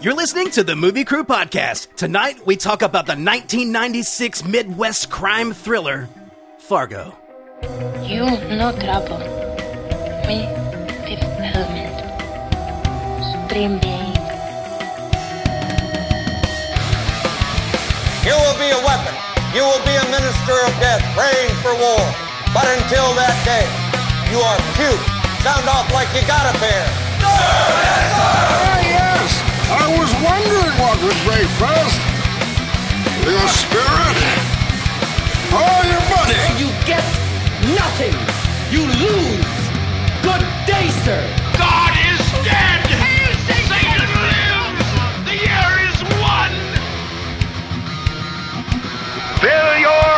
You're listening to the Movie Crew Podcast. Tonight, we talk about the 1996 Midwest crime thriller, Fargo. You no trouble. Me, Fifth Element. Supreme Being. You will be a weapon. You will be a minister of death, praying for war. But until that day, you are cute. Sound off like you got a pair. Yes! I was wondering what would break first. Your spirit or your money? You get nothing. You lose. Good day, sir. God is dead! Satan lives! The year is won! Fill your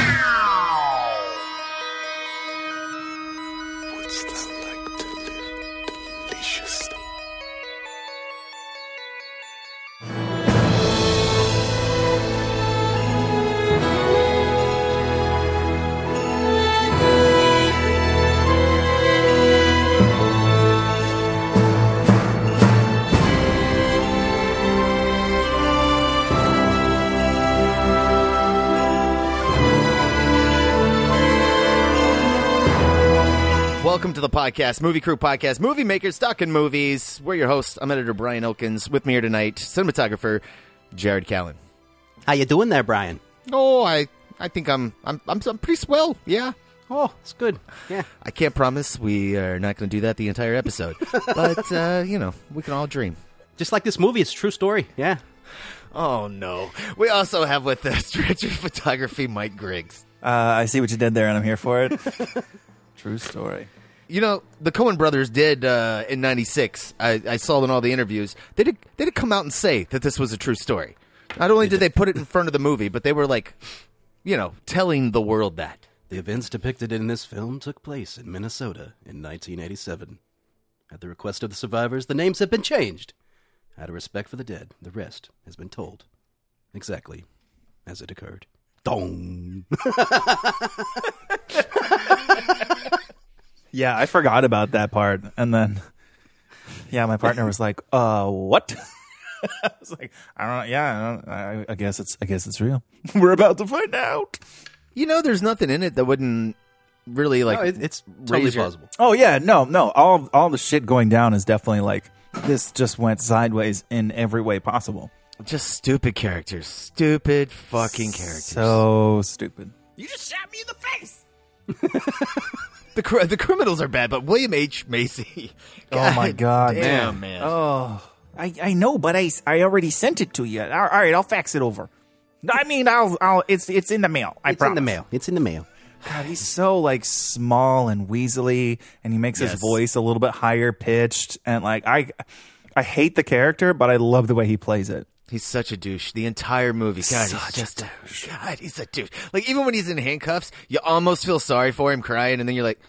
Podcast, Movie Crew Podcast, Movie Makers Stuck in Movies. We're your hosts. I'm editor Brian Elkins. With me here tonight, cinematographer Jared Callen. How you doing there, Brian? Oh, I, I think I'm, I'm, I'm, I'm pretty swell. Yeah, Oh, it's good. Yeah. I can't promise we are not going to do that the entire episode, but uh, you know, we can all dream. Just like this movie, it's a true story. Yeah. Oh no! We also have with us director of photography Mike Griggs. Uh, I see what you did there, and I'm here for it. True story. You know, the Coen brothers did uh, in '96. I, I saw in all the interviews. They did. They did come out and say that this was a true story. Not only did they put it in front of the movie, but they were like, you know, telling the world that. The events depicted in this film took place in Minnesota in 1987. At the request of the survivors, the names have been changed. Out of respect for the dead, the rest has been told. Exactly as it occurred. Dong. Yeah, I forgot about that part, and then yeah, my partner was like, "Uh, what?" I was like, "I don't know. Yeah, I, don't, I, I guess it's. I guess it's real. We're about to find out." You know, there's nothing in it that wouldn't really like. No, it- it's totally raise your- plausible. Oh yeah, no, no. All all the shit going down is definitely like this. Just went sideways in every way possible. Just stupid characters, stupid fucking characters. So stupid. you just shot me in the face. the cr- the criminals are bad, but William H Macy. Oh, my God, damn man. Oh, I, I know, but I, I already sent it to you. All right, I'll fax it over. I mean, I'll I'll it's it's in the mail. I it's promise. in the mail. It's in the mail. God, he's so like small and weaselly, and he makes Yes. his voice a little bit higher pitched, and like I, I hate the character, but I love the way he plays it. He's such a douche. The entire movie. God, Such he's a just a God, he's a douche. Like even when he's in handcuffs, you almost feel sorry for him crying, and then you're like,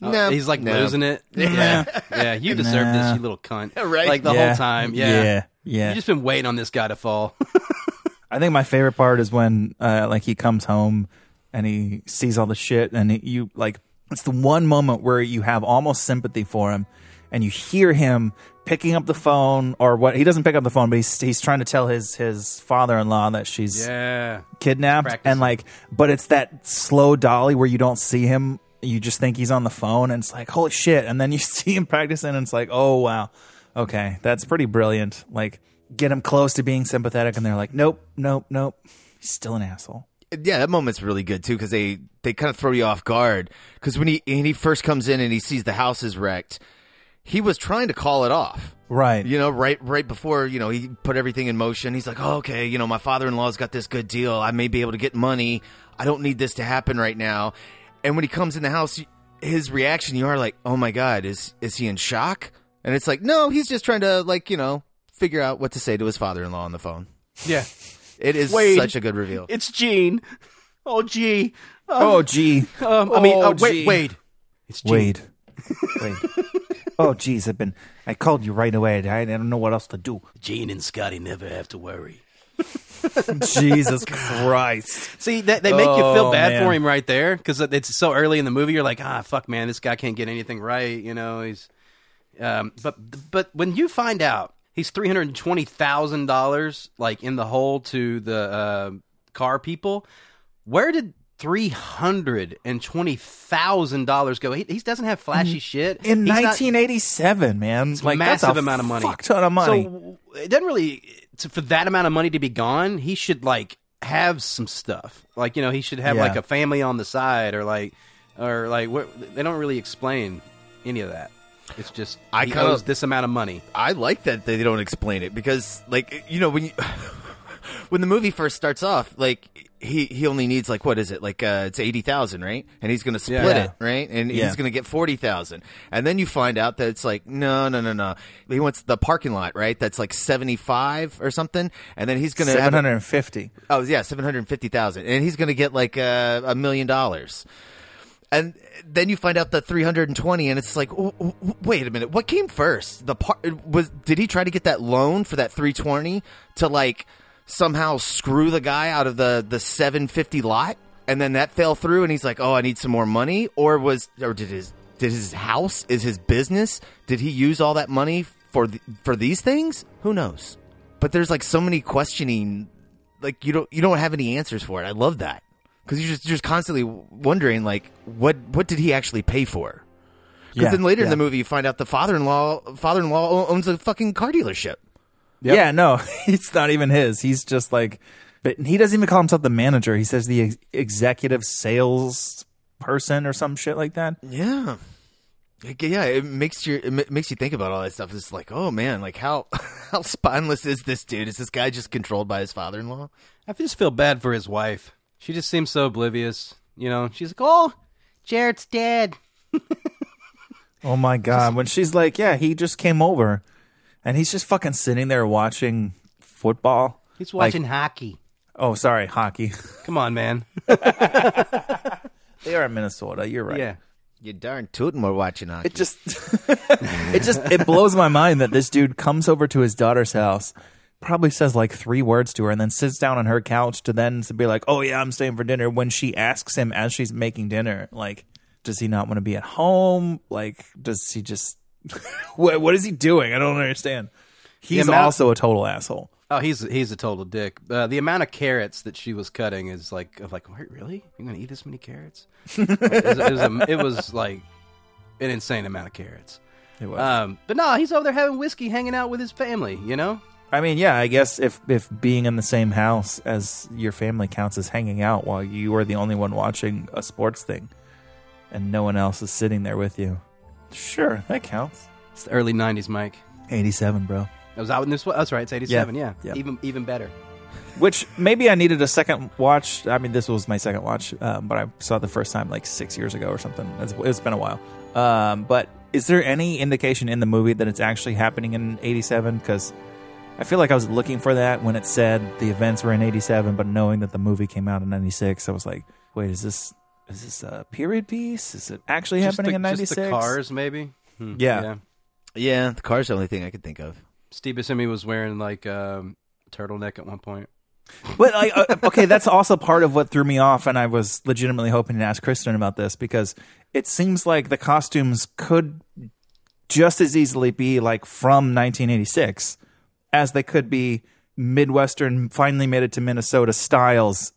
no, Oh, he's like no. losing it. Yeah, yeah. You deserve this, you little cunt. Right? Like the Yeah. whole time. Yeah, yeah, yeah. You just been waiting on this guy to fall. I think my favorite part is when uh, like he comes home and he sees all the shit, and he, you like it's the one moment where you have almost sympathy for him, and you hear him picking up the phone or what he doesn't pick up the phone, but he's he's trying to tell his his father in law that she's yeah. kidnapped Practicing. and like but it's that slow dolly where you don't see him. You just think he's on the phone and it's like holy shit. And then you see him practicing and it's like oh wow. Okay. That's pretty brilliant. Like get him close to being sympathetic and they're like nope nope nope. He's still an asshole. Yeah, that moment's really good too because they they kind of throw you off guard. Because when he when he first comes in and he sees the house is wrecked, he was trying to call it off. right You know, right right before you know he put everything in motion. He's like, oh, okay, you know, my father in law's got this good deal. I may be able to get money. I don't need this to happen right now. And when he comes in the house, his reaction, you are like, oh my god, is is he in shock? And it's like, no, he's just trying to like you know figure out what to say to his father in law on the phone. Yeah. It is Wade. such a good reveal. It's Jean. Oh, gee. Oh, gee. Um, I mean, Oh, uh, wait. Wade. It's Jean. Wade. Wade. oh, geez, I've been. I called you right away. I, I don't know what else to do. Jean and Scotty never have to worry. Jesus Christ. See, that, they make you feel Oh, bad man. for him right there because it's so early in the movie. You're like, ah, fuck, man, this guy can't get anything right. You know, he's. Um, but but when you find out he's three hundred twenty thousand dollars like in the hole to the uh, car people, where did three hundred and twenty thousand dollars go? He, he doesn't have flashy shit In 1987, man. It's like massive that's a amount of money. Fuck ton of money. So it doesn't really to, for that amount of money to be gone. He should like have some stuff. Like you know, he should have Yeah. like a family on the side, or like, or like what they don't really explain any of that. It's just I he kinda- owes this amount of money. I like that they don't explain it because, like, you know, when you when the movie first starts off, like he he only needs like what is it like uh, it's eighty thousand, right? And he's going to split Yeah. it, right? And Yeah. he's going to get forty thousand, and then you find out that it's like no, no, no, no. He wants the parking lot, right? That's like seventy five or something, and then he's going to have 750. Oh yeah, seven hundred fifty thousand, and he's going to get like uh, a million dollars. And then you find out the three hundred and twenty, and it's like, w- w- wait a minute, what came first? The part was did he try to get that loan for that three twenty to like somehow screw the guy out of the the seven fifty lot, and then that fell through, and he's like, oh, I need some more money, or was or did his did his house is his business? Did he use all that money for the, for these things? Who knows? But there's like so many questioning like you don't you don't have any answers for it. I love that because you're just you're just constantly wondering like what what did he actually pay for? Because Yeah, then later in the movie you find out the father-in-law father-in-law owns a fucking car dealership. Yeah, no, it's not even his. He's just like, but he doesn't even call himself the manager. He says the ex- executive sales person or some shit like that. Yeah. Like, Yeah, it makes you it makes you think about all that stuff. It's like, oh man, like how how spineless is this dude? Is this guy just controlled by his father-in-law? I just feel bad for his wife. She just seems so oblivious. You know, she's like, oh, Jared's dead. Oh my god! When she's like, "Yeah, he just came over," and he's just fucking sitting there watching football. He's Like- watching hockey. Oh, sorry, hockey. Come on, man. they are in Minnesota. You're right. Yeah. You darn tootin' we're watching hockey. It just, it just, it blows my mind that this dude comes over to his daughter's house, probably says like three words to her, and then sits down on her couch to then to be like, "Oh yeah, I'm staying for dinner." When she asks him as she's making dinner, like, does he not want to be at home? Like, does he just, what, what is he doing? I don't understand. He's amount- also a total asshole. Oh, he's he's a total dick. Uh, the amount of carrots that she was cutting is like, of like, wait, really? You're gonna eat this many carrots? Like, it, was, it, was a, it was like an insane amount of carrots. It was. Um, but no, he's over there having whiskey, hanging out with his family. You know, I mean, yeah, I guess if if being in the same house as your family counts as hanging out while you are the only one watching a sports thing, and no one else is sitting there with you, sure, that counts. it's the early '90s, Mike. Eighty-seven, bro. That was out in this. That's right. It's '87. Yeah, Yeah, yeah. even even better. Which maybe I needed a second watch. I mean, this was my second watch, um, but I saw it the first time like six years ago or something. It's, it's been a while. Um, but is there any indication in the movie that it's actually happening in '87? Because I feel like I was looking for that when it said the events were in '87, but knowing that the movie came out in '96, I was like, wait, is this is this a period piece? Is it actually Just happening the, in '96? Just the cars, maybe. Hmm, Yeah. yeah, the car's the only thing I could think of. Steve Buscemi was wearing like um, a turtleneck at one point. But like, uh, okay, that's also part of what threw me off, and I was legitimately hoping to ask Kristen about this because it seems like the costumes could just as easily be like from 1986 as they could be Midwestern, finally made it to Minnesota styles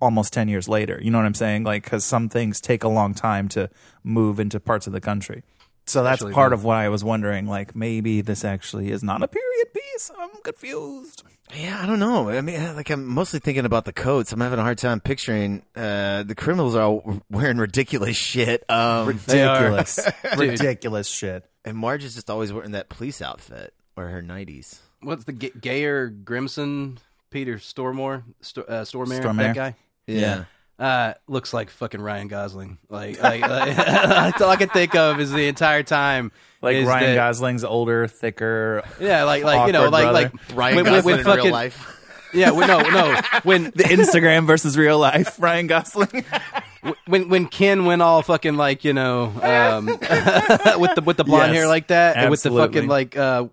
almost 10 years later. You know what I'm saying? Like, because some things take a long time to move into parts of the country. So that's Especially part the- of why I was wondering, like, maybe this actually is not a period piece. I'm confused. Yeah, I don't know. I mean, like I'm mostly thinking about the coats. I'm having a hard time picturing uh, the criminals are all wearing ridiculous shit. Um, ridiculous, ridiculous shit. and Marge is just always wearing that police outfit or her nighties. What's the Ga- Gaear Grimson? Peter Stormore, Sto- uh, Stormare, Stormare. that guy. Yeah. Uh, looks like fucking Ryan Gosling. Like, like, like that's all I can think of is the entire time. Like is Ryan that- Gosling's older, thicker. Yeah, like, like you know, awkward like, brother. like Ryan with- with- Gosling with in real fucking- life. Yeah, well, no, no. When the Instagram versus real life Ryan Gosling. when when Ken went all fucking like you know um, with the with the blonde Yes, hair like that and with the fucking like uh,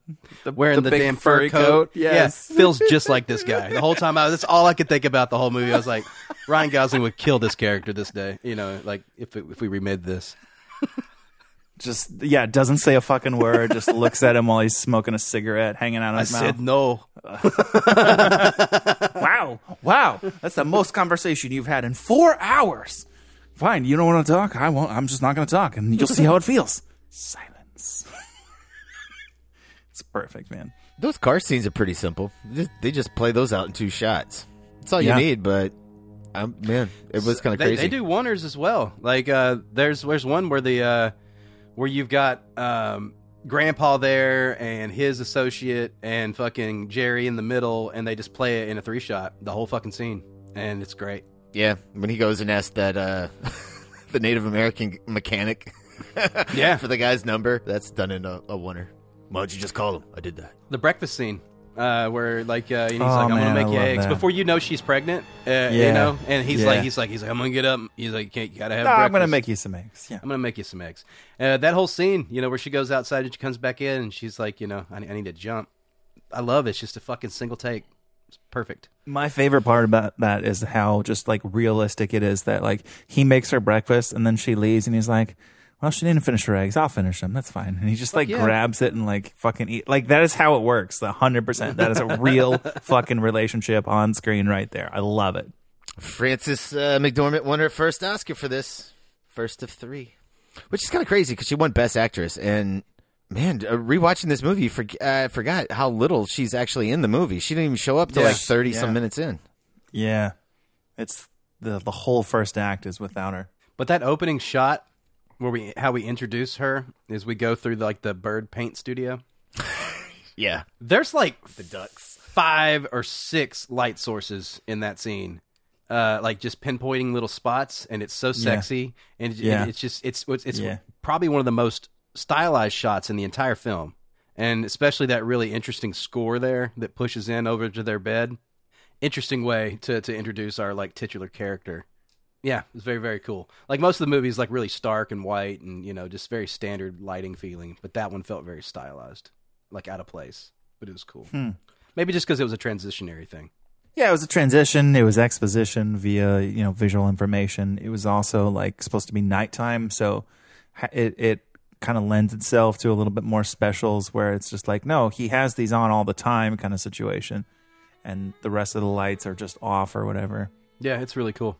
wearing the the, damn fur coat. coat, yes. Yeah, feels just like this guy. The whole time I was, that's all I could think about the whole movie. I was like, Ryan Gosling would kill this character this day. You know, like if it, if we remade this. Just yeah, doesn't say a fucking word. Just looks at him while he's smoking a cigarette, hanging out of I his said mouth. no. Wow, wow, that's the most conversation you've had in four hours. Fine, you don't want to talk. I won't. I'm just not going to talk, and you'll see how it feels. Silence. it's perfect, man. Those car scenes are pretty simple. They just play those out in two shots. That's all you Yeah. need, but um, man, it was kind of They, crazy. they do wonders as well. Like uh, there's there's one where the uh, where you've got um, Grandpa there and his associate and fucking Jerry in the middle, and they just play it in a three shot, the whole fucking scene, and it's great. Yeah, when he goes and asks that uh, the Native American mechanic, Yeah. for the guy's number, that's done in a, a wonder. Why don't you just call him? I did that. The breakfast scene. Uh, where like uh, and he's Oh, like, I'm man, gonna I make you eggs that. before you know she's pregnant. Uh, Yeah. You know, and he's Yeah. like, he's like, he's like, I'm gonna get up. He's like, you, can't, you gotta have. No, I'm going to make you some eggs. Yeah. I'm gonna make you some eggs. Uh, that whole scene, you know, where she goes outside and she comes back in and she's like, you know, I, I need to jump. I love it. It's just a fucking single take. It's perfect. My favorite part about that is how just like realistic it is that like he makes her breakfast and then she leaves and he's like, well, she didn't finish her eggs. I'll finish them. That's fine. And he just like yeah. grabs it and like fucking eat. Like that is how it works. The hundred percent. That is a real fucking relationship on screen right there. I love it. Frances uh, McDormand won her first Oscar for this, first of three, which is kind of crazy because she won Best Actress. And man, uh, rewatching this movie, for, uh, forgot how little she's actually in the movie. She didn't even show up till Yeah. like thirty Yeah. some minutes in. Yeah, it's the the whole first act is without her. But that opening shot where we how we introduce her is we go through like the bird paint studio. Yeah, There's like the ducks. five or six light sources in that scene. Uh, like just pinpointing little spots, and it's so sexy, and, it- Yeah. and it's just it's it's, it's Yeah. probably one of the most stylized shots in the entire film, and especially that really interesting score there that pushes in over to their bed. Interesting way to to introduce our like titular character. Yeah, it's very very cool. Like most of the movies, like really stark and white, and you know just very standard lighting feeling, but that one felt very stylized, like out of place, but it was cool. Hmm. Maybe just because it was a transitionary thing. Yeah, it was a transition. It was exposition via you know visual information. It was also like supposed to be nighttime, so it it kind of lends itself to a little bit more specials where it's just like no, he has these on all the time kind of situation, and the rest of the lights are just off or whatever. Yeah, it's really cool.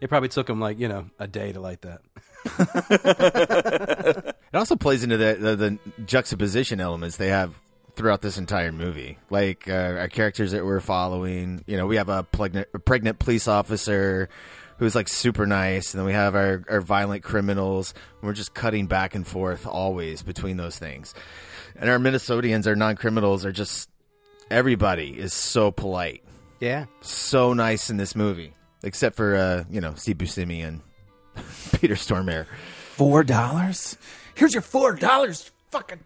It probably took him like you know a day to light that. It also plays into the, the the juxtaposition elements they have throughout this entire movie. Like uh, our characters that we're following, you know, we have a pregnant, a pregnant police officer who's like super nice, and then we have our, our violent criminals. And we're just cutting back and forth always between those things. And our Minnesotians, our non criminals, are just everybody is so polite, Yeah, so nice in this movie, except for uh, you know Steve Buscemi and Peter Stormare. Four dollars? Here's your four dollars. Fucking.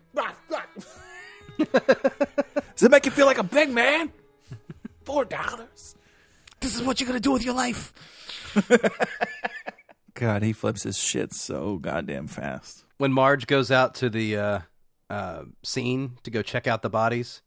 Does it make you feel like a big man? Four dollars. This is what you're gonna do with your life. God, he flips his shit so goddamn fast. when Marge goes out to the uh, uh, scene to go check out the bodies,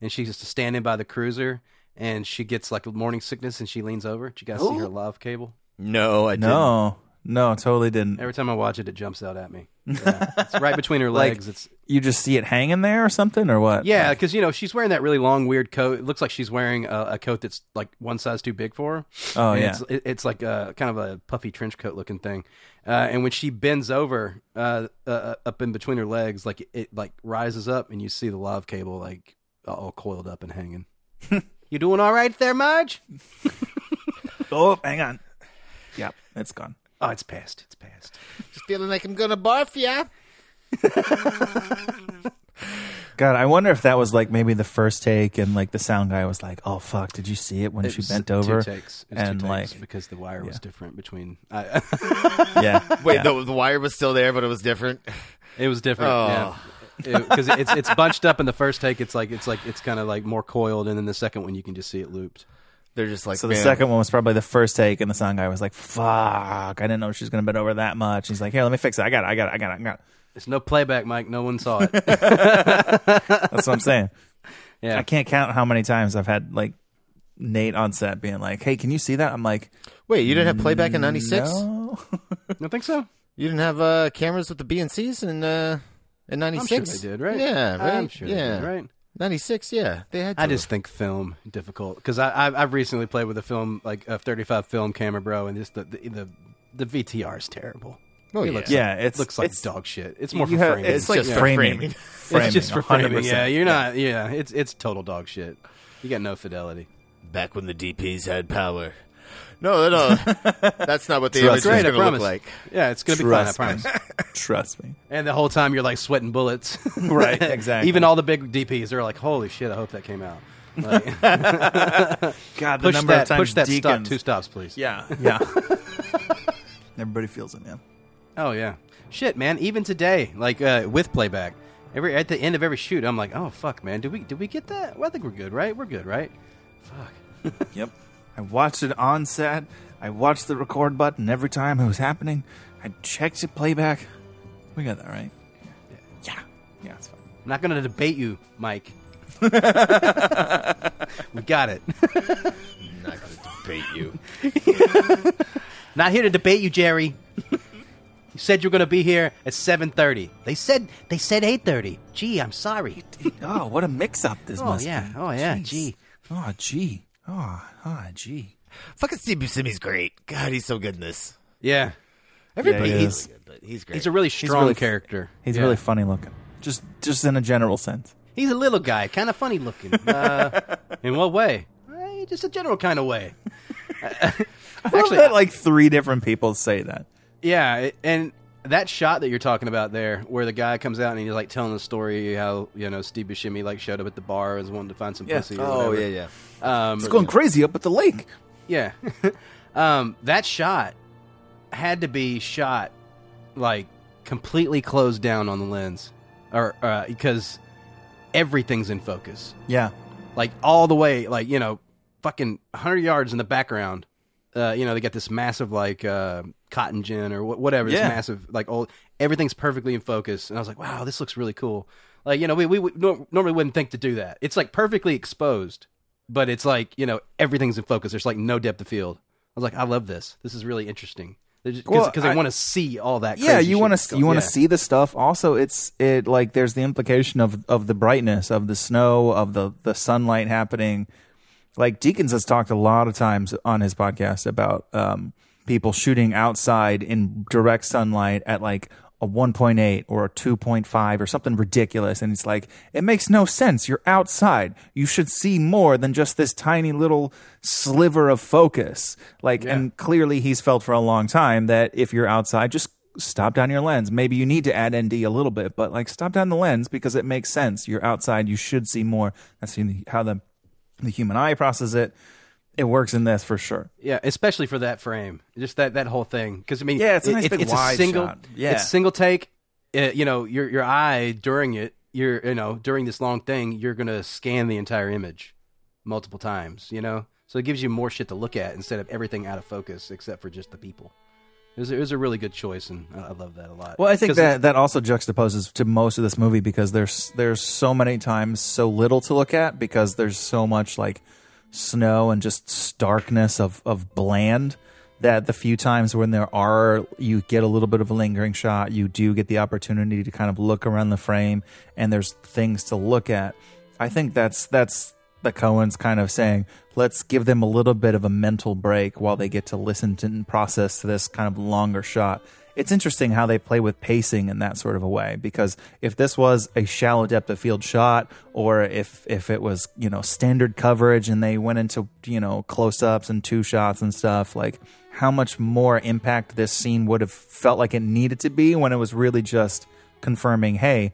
and she's just standing by the cruiser, and she gets like morning sickness, and she leans over. Did you guys see her love cable? No, I didn't. No, no, totally didn't. Every time I watch it, it jumps out at me. Yeah. it's right between her Like- legs. it's You just see it hanging there or something, or what? yeah, because you know she's wearing that really long, weird coat. It looks like she's wearing a, a coat that's like one size too big for her. Oh, And yeah. it's, it- it's like a kind of a puffy trench coat looking thing. Uh, and when she bends over, uh, uh, up in between her legs, like it, it like rises up, and you see the love cable like all coiled up and hanging. you doing all right there, Marge? Oh, hang on. Yep, it's gone. Oh, it's past. It's past. Just feeling like I'm gonna barf, yeah. God, I wonder if that was like maybe the first take, and like the sound guy was like, "Oh fuck, did you see it when It she was bent two over?" takes. It was and two takes like, because the wire was different between. I, yeah, Wait, yeah. the, the wire was still there, but it was different. it was different. Oh. Yeah. Because it's it's bunched up in the first take. It's like it's like it's kind of like more coiled, and then the second one you can just see it looped. They're just like So the man, second one was probably the first take, and the sound guy was like, "Fuck, I didn't know she was going to bend over that much." He's like, "Here, let me fix it. I got it. I got it. I got it. I got it." It's no playback, Mike. No one saw it. That's what I'm saying. Yeah. I can't count how many times I've had like Nate on set being like, "Hey, can you see that?" I'm like, Wait, you didn't have playback in '96? "No." I think so. You didn't have uh, cameras with the BNCs in uh, in I'm sure '96? they did, right? Yeah, right. I'm sure they yeah, did, right? '96. Yeah, they had. To I just think film difficult because I I've, I've recently played with a film like a 35 film camera, bro, and just the the the, the VTR is terrible. Oh, It yeah. looks Yeah, like, it's- looks like it's- dog shit. It's more for have- framing. it's like just yeah. for framing. framing. Framing, it's just for framing. 100%. Yeah, you're not. Yeah, it's it's total dog shit. You got no fidelity. back when the DPs had power. No, no, that's not what the Trust image me. is going to look promise. like. Yeah, it's gonna be fine. I Trust me. promise. Trust me. And the whole time you're like sweating bullets. Right, exactly. Even all the big DPs, they're like, "Holy shit! I hope that came out." Like, God, the push number that, of times push that stop. Deakins- Two stops, please. Yeah, yeah. Everybody feels it, man. Oh yeah. Shit, man. Even today, like uh, with playback, every at the end of every shoot, I'm like, "Oh fuck, man. Did we did we get that? Well, I think we're good, right? We're good, right?" Fuck. Yep. I watched it on set. I watched the record button every time it was happening. I checked it playback. We got that right. Yeah. Yeah, it's fine. I'm not gonna debate you, Mike. we got it. I'm not going to debate you. Not here to debate you, Jerry. you said you were going to be here at 7:30. They said they said 8:30. Gee, I'm sorry. Oh, what a mix-up this Oh must yeah. be. Oh yeah. Jeez. Gee. Oh, gee. Oh, oh, gee. Fucking Steve Buscemi's great. God, he's so good in this. Yeah. Everybody Yeah, he is is. good, but he's great. He's a really strong really- character. He's Yeah. really funny looking. Just, just in a general sense. He's a little guy, kind of funny looking. Uh, in what way? Eh, just a general kind of way. I love that like three different people say that. Yeah, and that shot that you're talking about there, where the guy comes out and he's like telling the story how you know Steve Buscemi like showed up at the bar as wanting to find some Yeah. pussy. Oh whatever. yeah, yeah. Um, It's going crazy up at the lake. Yeah. um, that shot had to be shot like completely closed down on the lens, or uh, because everything's in focus, Yeah. like all the way, like you know, fucking hundred yards in the background. Uh, you know, they got this massive like uh, cotton gin or wh- whatever. This massive like old. Everything's perfectly in focus, and I was like, wow, this looks really cool. Like you know, we we, we nor- normally wouldn't think to do that. It's like perfectly exposed, but it's like you know everything's in focus. There's like no depth of field. I was like, I love this. This is really interesting because Well, I, I- want to see all that. yeah you want to you want to yeah. see the stuff also it's it like there's the implication of of the brightness of the snow of the the sunlight happening like Deakins has talked a lot of times on his podcast about um people shooting outside in direct sunlight at like a 1.8 or a 2.5 or something ridiculous. And it's like it makes no sense. You're outside. You should see more than just this tiny little sliver of focus. Like and clearly he's felt for a long time that if you're outside just stop down your lens. Maybe you need to add nd a little bit but like stop down the lens because it makes sense. You're outside. You should see more. That's how the the human eye processes it it works in this for sure Yeah, especially for that frame, just that that whole thing. Because I mean, Yeah, it's a nice it- it's a single, shot. Yeah. it's a single take. Uh, you know, your your eye during it, you're you know during this long thing, you're gonna scan the entire image multiple times. You know, so it gives you more shit to look at instead of everything out of focus except for just the people. It was, it was a really good choice, and I I love that a lot. Well, I think that that also juxtaposes to most of this movie because there's there's so many times so little to look at because there's so much like snow and just starkness of of bland that the few times when there are you get a little bit of a lingering shot, you do get the opportunity to kind of look around the frame and there's things to look at. I think that's that's the Coen's kind of saying, let's give them a little bit of a mental break while they get to listen to and process this kind of longer shot. It's interesting how they play with pacing in that sort of a way because if this was a shallow depth of field shot or if if it was, you know, standard coverage and they went into, you know, close-ups and two shots and stuff, like how much more impact this scene would have felt like it needed to be when it was really just confirming, hey,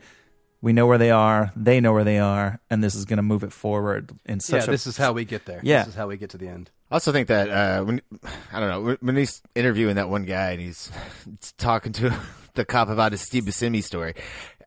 we know where they are, they know where they are, and this is going to move it forward in yeah, such a this is how we get there. Yeah. this is how we get to the end. I also think that uh, when I don't know when- he's interviewing that one guy and he's talking to the cop about his Steve Buscemi story,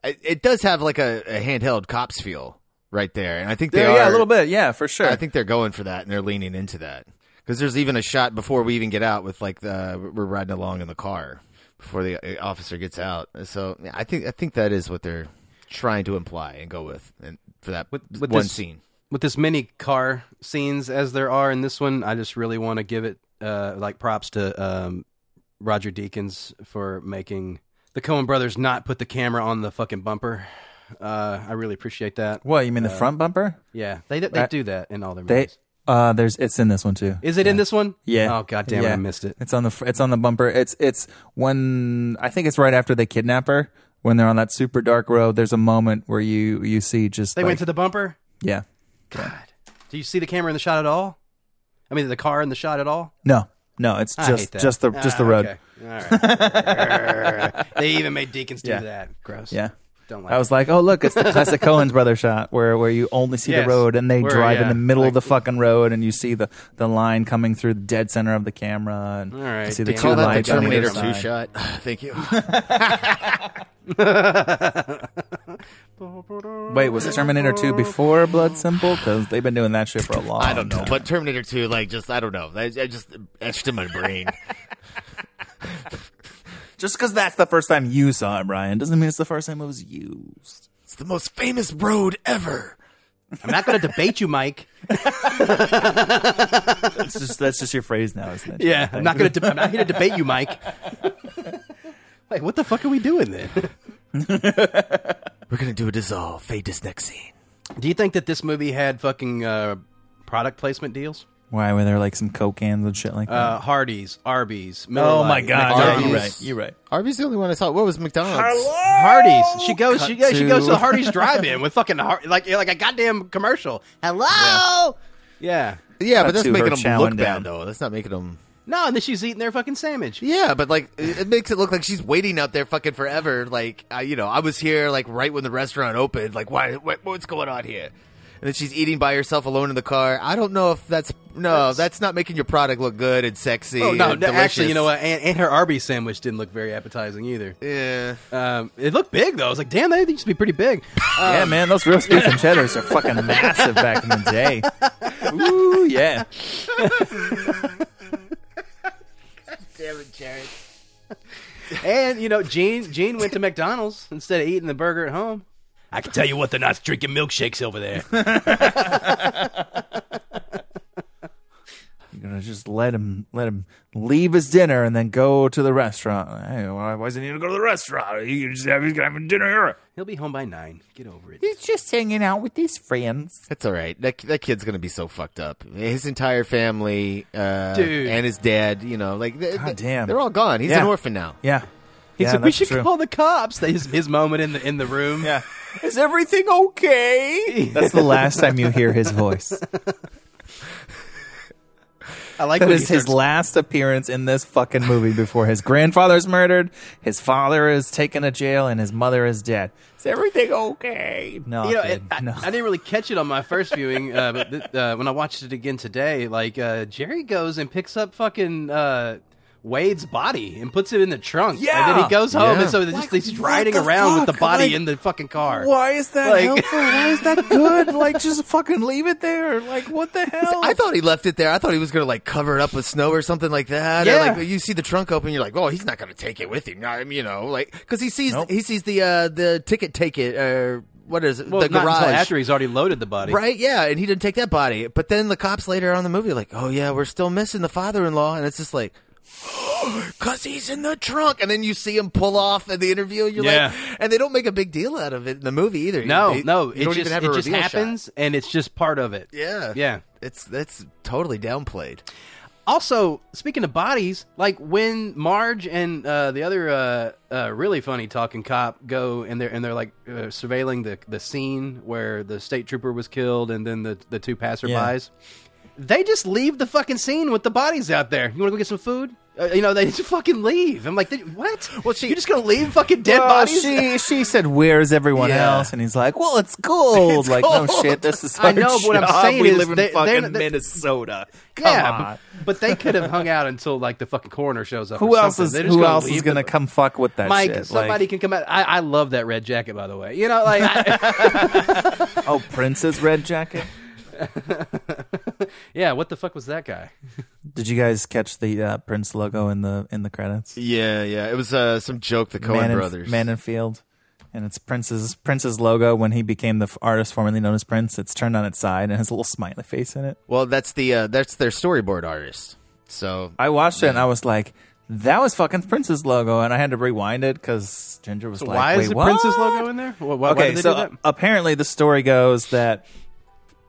it, it does have like a, a handheld cops feel right there, and I think they Yeah, are yeah, a little bit. Yeah, for sure. I think they're going for that, and they're leaning into that because there's even a shot before we even get out with like the we're riding along in the car before the uh, officer gets out. So yeah, I think I think that is what they're trying to imply and go with, and for that with one this, scene. With this many car scenes as there are in this one, I just really want to give it uh, like props to um, Roger Deakins for making the Coen Brothers not put the camera on the fucking bumper. Uh, I really appreciate that. What you mean the Uh, front bumper? Yeah, they they That- do that in all their They movies. uh, there's it's in this one too. Is it in this one? Yeah. Oh god damn it, Yeah. I missed it. It's on the fr- it's on the bumper. It's it's when I think it's right after they kidnap her when they're on that super dark road. There's a moment where you you see just They went to the bumper. yeah God, do you see the camera in the shot at all? I mean, the car in the shot at all? no no it's I hate just that. just the just the Ah, road. okay. All right. they even made Deakins do Yeah. that. Gross. Yeah. Don't like I was like, oh look, it's the classic Coen's brother shot where where you only see Yes. the road and they Where, drive in the middle of the fucking road and you see the the line coming through the dead center of the camera and All right, you see the damn two it. Call that the lights on either Terminator Two side. shot. Thank you. Wait, was Terminator 2 before Blood Simple? Because they've been doing that shit for a long time I don't know, time. but Terminator Two, like, just I don't know. I, I just etched in my brain. Just because that's the first time you saw it, Brian, doesn't mean it's the first time it was used. it's the most famous road ever. I'm not going to debate you, Mike. That's just that's just your phrase now, isn't it? Yeah, I'm not going to. De- I'm not here to debate you, Mike. Wait, what the fuck are we doing then? We're gonna do a dissolve. Fade this next scene. Do you think that this movie had fucking uh, product placement deals? Why were there like some coke cans and shit like that? Uh, Hardee's, Arby's, Miller oh my Lite, god! McDonald's. Yeah, you're right. You're right. Arby's the only one I saw. What was McDonald's? Hardee's. She goes. She goes. She goes to to- the Hardee's drive-in with fucking Har- like like a goddamn commercial. Hello. Yeah. Yeah, Cut but that's to making them look chowing bad down. though. That's not making them. No, and then she's eating their fucking sandwich. Yeah, but like it it makes it look like she's waiting out there fucking forever. Like I, you know, I was here like right when the restaurant opened. Like, why? What, what's going on here? And then she's eating by herself alone in the car. I don't know if that's no. That's, not making your product look good and sexy. Oh no! and no, delicious. actually, you know what? And, and her Arby's sandwich didn't look very appetizing either. Yeah. Um, it looked big though. I was like, damn, they used to be pretty big. yeah, man, those roast beef and cheddars are fucking massive back in the day. Ooh, yeah. Damn it, Jared. And you know, Jean Jean went to McDonald's instead of eating the burger at home. I can tell you what, they're not drinking milkshakes over there. You're gonna just let him let him leave his dinner and then go to the restaurant. Hey, why, why does he need to go to the restaurant? He can just have he's gonna have dinner here. He'll be home by nine. Get over it. He's just hanging out with his friends. That's all right. That that kid's gonna be so fucked up. His entire family, uh, Dude. and his dad. You know, like they, God damn. they're all gone. He's Yeah. an orphan now. Yeah. He yeah, said we that's should true. call the cops. His, his moment in the in the room. Yeah. Is everything okay? That's the last time you hear his voice. I like That is his starts- last appearance in this fucking movie before his grandfather's murdered, his father is taken to jail, and his mother is dead. Is everything okay? No, You know, it, I, no. I didn't really catch it on my first viewing, uh, but th- uh, when I watched it again today, like uh, Jerry goes and picks up fucking uh, Wade's body and puts it in the trunk. and then he goes home, Yeah. and so Like, just he's what riding the around with the body Like, in the fucking car. Why is that Like- helpful? Why is that good? like, just fucking leave it there. Like, what the hell? I thought he left it there. I thought he was gonna like cover it up with snow or something like that. Or, Yeah. like you see the trunk open, you're like, oh, he's not gonna take it with him. I mean, you know, like because he sees Nope. he sees the uh, the ticket take it or what is it? Well, the not garage. until after he's already loaded the body. Right, yeah, and he didn't take that body. But then the cops later on in the movie are like, "Oh yeah, we're still missing the father-in-law," and it's just like, "Cause he's in the trunk." And then you see him pull off in the interview. You're Yeah. like, and they don't make a big deal out of it in the movie either. No, They- no, it just even have it just reveal shot. happens, and it's just part of it. Yeah, Yeah. It's that's totally downplayed. Also, speaking of bodies, like when Marge and uh, the other uh, uh, really funny talking cop go and they're and they're like uh, surveilling the the scene where the state trooper was killed and then the the two passerbys. They just leave the fucking scene with the bodies out there. You want to go get some food? Uh, you know, they just fucking leave. I'm like, what? Well, she- You're just gonna leave fucking dead Well, bodies? she she said, "Where's everyone Yeah. else?" And he's like, "Well, it's gold." like, no shit, this is I know, but what I'm saying we is live in they- fucking they're- they- Minnesota. Come yeah, on. but, but they could have hung out until like the fucking coroner shows up. who else is who else is gonna come fuck with that Mike, shit? somebody like, can come out. I, I love that red jacket, by the way. You know, like, I, oh, Prince's red jacket. yeah. What the fuck was that guy? Did you guys catch the uh, Prince logo in the in the credits? Yeah, yeah. It was uh, some joke the Coen Man in- brothers. Man in Field, and it's Prince's Prince's logo when he became the f- artist formerly known as Prince. It's turned on its side and has a little smiley face in it. well, that's the uh, that's their storyboard artist. So I watched it and I was like, "That was fucking Prince's logo," and I had to rewind it because Ginger was So like, why Wait, is the what? Prince's logo in there? Why, why, okay, did they so do that? apparently the story goes that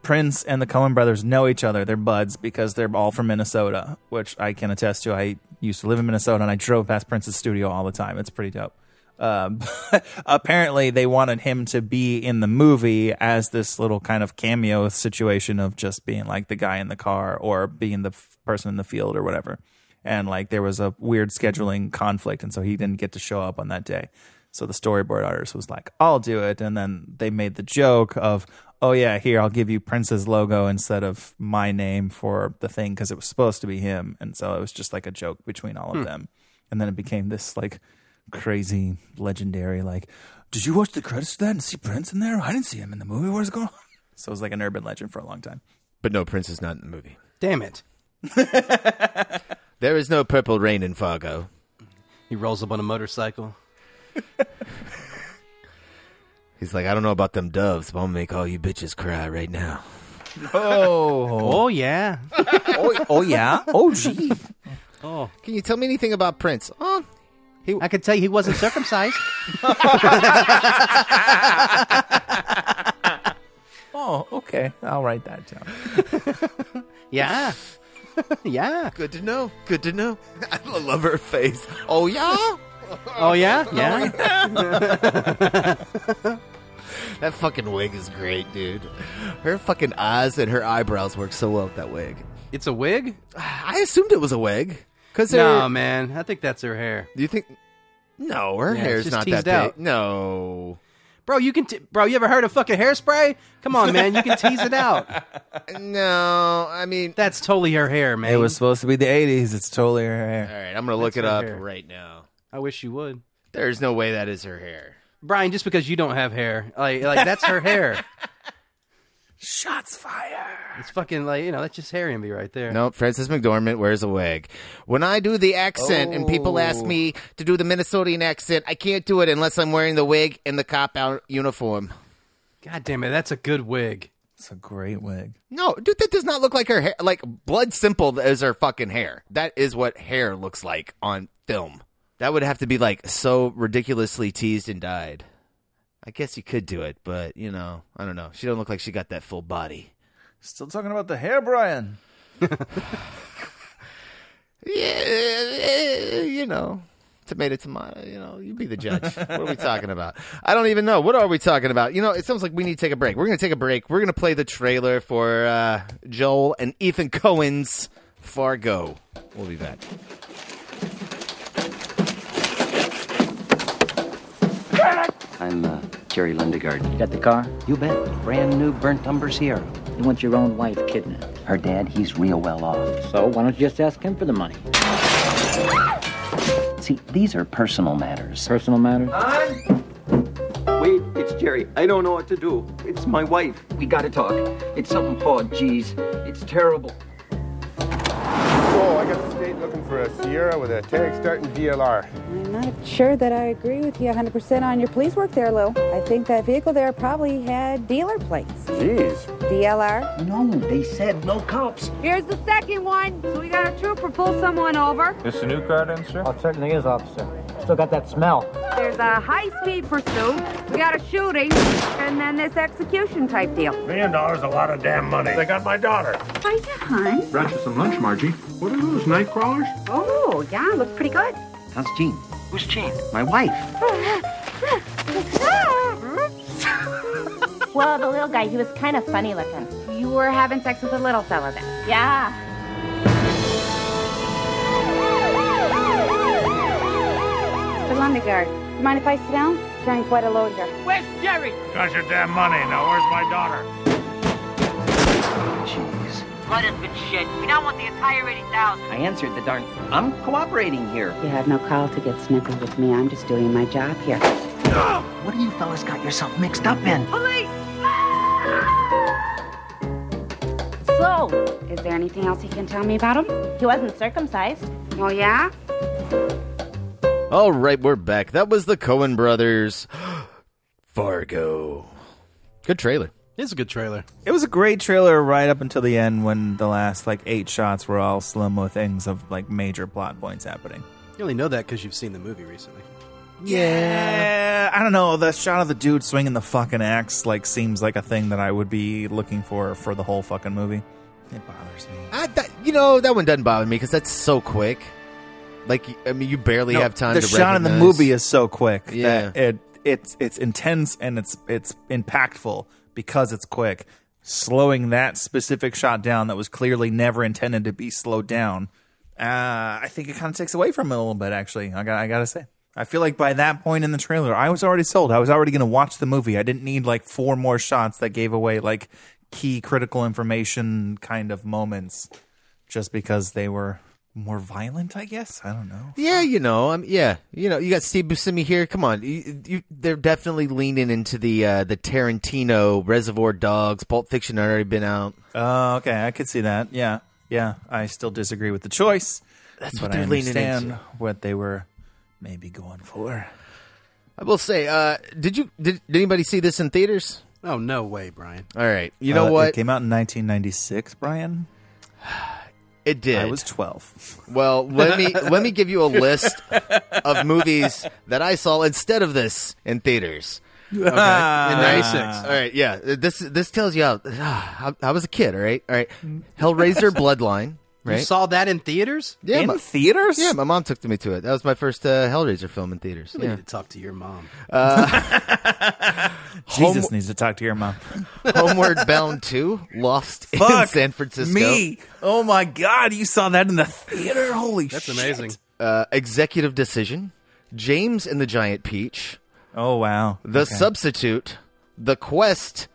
Prince and the Coen brothers know each other. They're buds because they're all from Minnesota, which I can attest to. I used to live in Minnesota and I drove past Prince's studio all the time. It's pretty dope. But um, apparently, they wanted him to be in the movie as this little kind of cameo situation of just being like the guy in the car or being the f- person in the field or whatever. And like there was a weird scheduling conflict, and so he didn't get to show up on that day. So the storyboard artist was like, "I'll do it," and then they made the joke of, "Oh yeah, here I'll give you Prince's logo instead of my name for the thing because it was supposed to be him." And so it was just like a joke between all of hmm. them, and then it became this like crazy legendary like, "Did you watch the credits to that and see Prince in there? I didn't see him in the movie. Where's it going?" on?" So it was like an urban legend for a long time. but no, Prince is not in the movie. Damn it! There is no purple rain in Fargo. He rolls up on a motorcycle. He's like, I don't know about them doves, but I'm gonna make all you bitches cry right now. Oh, Oh yeah. oh, oh yeah, oh gee. Oh, Can you tell me anything about Prince? Oh, I can tell you he wasn't circumcised. Oh, okay. I'll write that down. yeah. yeah. good to know. Good to know. I love her face. Oh yeah. Oh yeah. Yeah. That fucking wig is great, dude. Her fucking eyes and her eyebrows work so well with that wig. It's a wig. I assumed it was a wig. Cause No, her- man. I think that's her hair. Do you think? No, her Yeah, it's hair's not teased that out. big. No, Bro, you can. T- bro, you ever heard of fucking hairspray? Come on, man. You can tease it out. no. I mean, That's totally her hair, man. It was supposed to be the '80s. It's totally her hair. All right, I'm gonna look That's it up hair. right now. I wish you would, There's no way that is her hair. Brian. Just because you don't have hair, like, like that's her hair. Shots fired. It's fucking like you know that's just hair envy right there. Nope, Frances McDormand wears a wig. When I do the accent and people ask oh. me to do the Minnesotan accent, I can't do it unless I'm wearing the wig and the cop out uniform. God damn it, that's a good wig. It's a great wig. No, dude, that does not look like her hair. Like blood simple is her fucking hair. That is what hair looks like on film. That would have to be like so ridiculously teased and dyed. I guess you could do it, but you know, I don't know. She don't look like she got that full body. Still talking about the hair, Brian. Yeah, you know, tomato, tomato. You know, you be the judge. what are we talking about? I don't even know. What are we talking about? You know, it sounds like we need to take a break. We're going to take a break. We're going to play the trailer for uh, Joel and Ethan Coen's Fargo. We'll be back. I'm uh, Jerry Lundegaard. You got the car? You bet. Brand new burnt umber Sierra. You want your own wife kidnapped. Her dad, he's real well off. So why don't you just ask him for the money? See, these are personal matters. Personal matters? I Wait, it's Jerry. I don't know what to do. It's my wife. We gotta talk. It's something hard, jeez. It's terrible. Oh, I got the state looking for a Sierra with a tag starting VLR. I'm not sure that I agree with you 100% on your police work there, Lou. I think that vehicle there probably had dealer plates. Jeez. DLR? No, they said no cops. Here's the second one. So we got a trooper pull someone over. This a new car then, sir? Oh, it certainly is, officer. Still got that smell. There's a high-speed pursuit. We got a shooting, and then this execution type deal. Million dollars a lot of damn money. They got my daughter. Hiya, hon. Brought you some lunch, Margie. What are those, night crawlers? Oh, yeah, looks pretty good. How's Jean? Who's Jean? My wife. well, the little guy, he was kind of funny looking. You were having sex with a little fella then? Yeah. Lundegaard. You mind if I sit down? Carrying quite a load here. Where's Jerry? Got your damn money. Now where's my daughter? Jeez. Blood has been shed. We now want the entire 80,000. I answered the darn. I'm cooperating here. You have no call to get snippy with me. I'm just doing my job here. What do you fellas got yourself mixed up in? Police! So, is there anything else you can tell me about him? He wasn't circumcised. Oh, yeah? All right, we're back. That was the Coen brothers. Fargo. Good trailer. It's a good trailer. It was a great trailer right up until the end when the last like eight shots were all slow mo things of like major plot points happening. You only know that because you've seen the movie recently. Yeah, I don't know. The shot of the dude swinging the fucking axe like seems like a thing that I would be looking for for the whole fucking movie. It bothers me. I, that, you know, that one doesn't bother me because that's so quick. Like, I mean, you barely No, have time the to shot in the movie is so quick Yeah. that it it's it's intense and it's it's impactful because it's quick. Slowing that specific shot down that was clearly never intended to be slowed down, uh, I think it kind of takes away from it a little bit. Actually, I got I gotta say. I feel like by that point in the trailer, I was already sold. I was already going to watch the movie. I didn't need like four more shots that gave away like key critical information kind of moments just because they were more violent, I guess. I don't know. Yeah, you know, um, yeah, you know, you got Steve Buscemi here. Come on, you, you, they're definitely leaning into the uh, the Tarantino Reservoir Dogs. Pulp Fiction had already been out. Oh, okay. I could see that. Yeah. Yeah. I still disagree with the choice. That's but what they're I leaning understand into. what they were maybe going for. I will say, uh, did you did, did anybody see this in theaters? Oh no way, Brian. All right, you know Uh, what? It came out in 1996, Brian. It did. I was 12. Well, let me let me give you a list of movies that I saw instead of this in theaters. Okay. In ah. '96. All right, yeah. This this tells you how, how I was a kid. All right, all right. Hellraiser, Bloodline. Right. You saw that in theaters? yeah, in my- theaters? Yeah, my mom took me to it. That was my first uh, Hellraiser film in theaters. You Yeah. need to talk to your mom. Jesus Home- needs to talk to your mom. Homeward Bound 2, Lost in San Francisco. Me. Oh my God. You saw that in the theater? Holy That's shit. amazing. Uh, Executive Decision, James and the Giant Peach, Oh, wow. The Okay. Substitute, The Quest,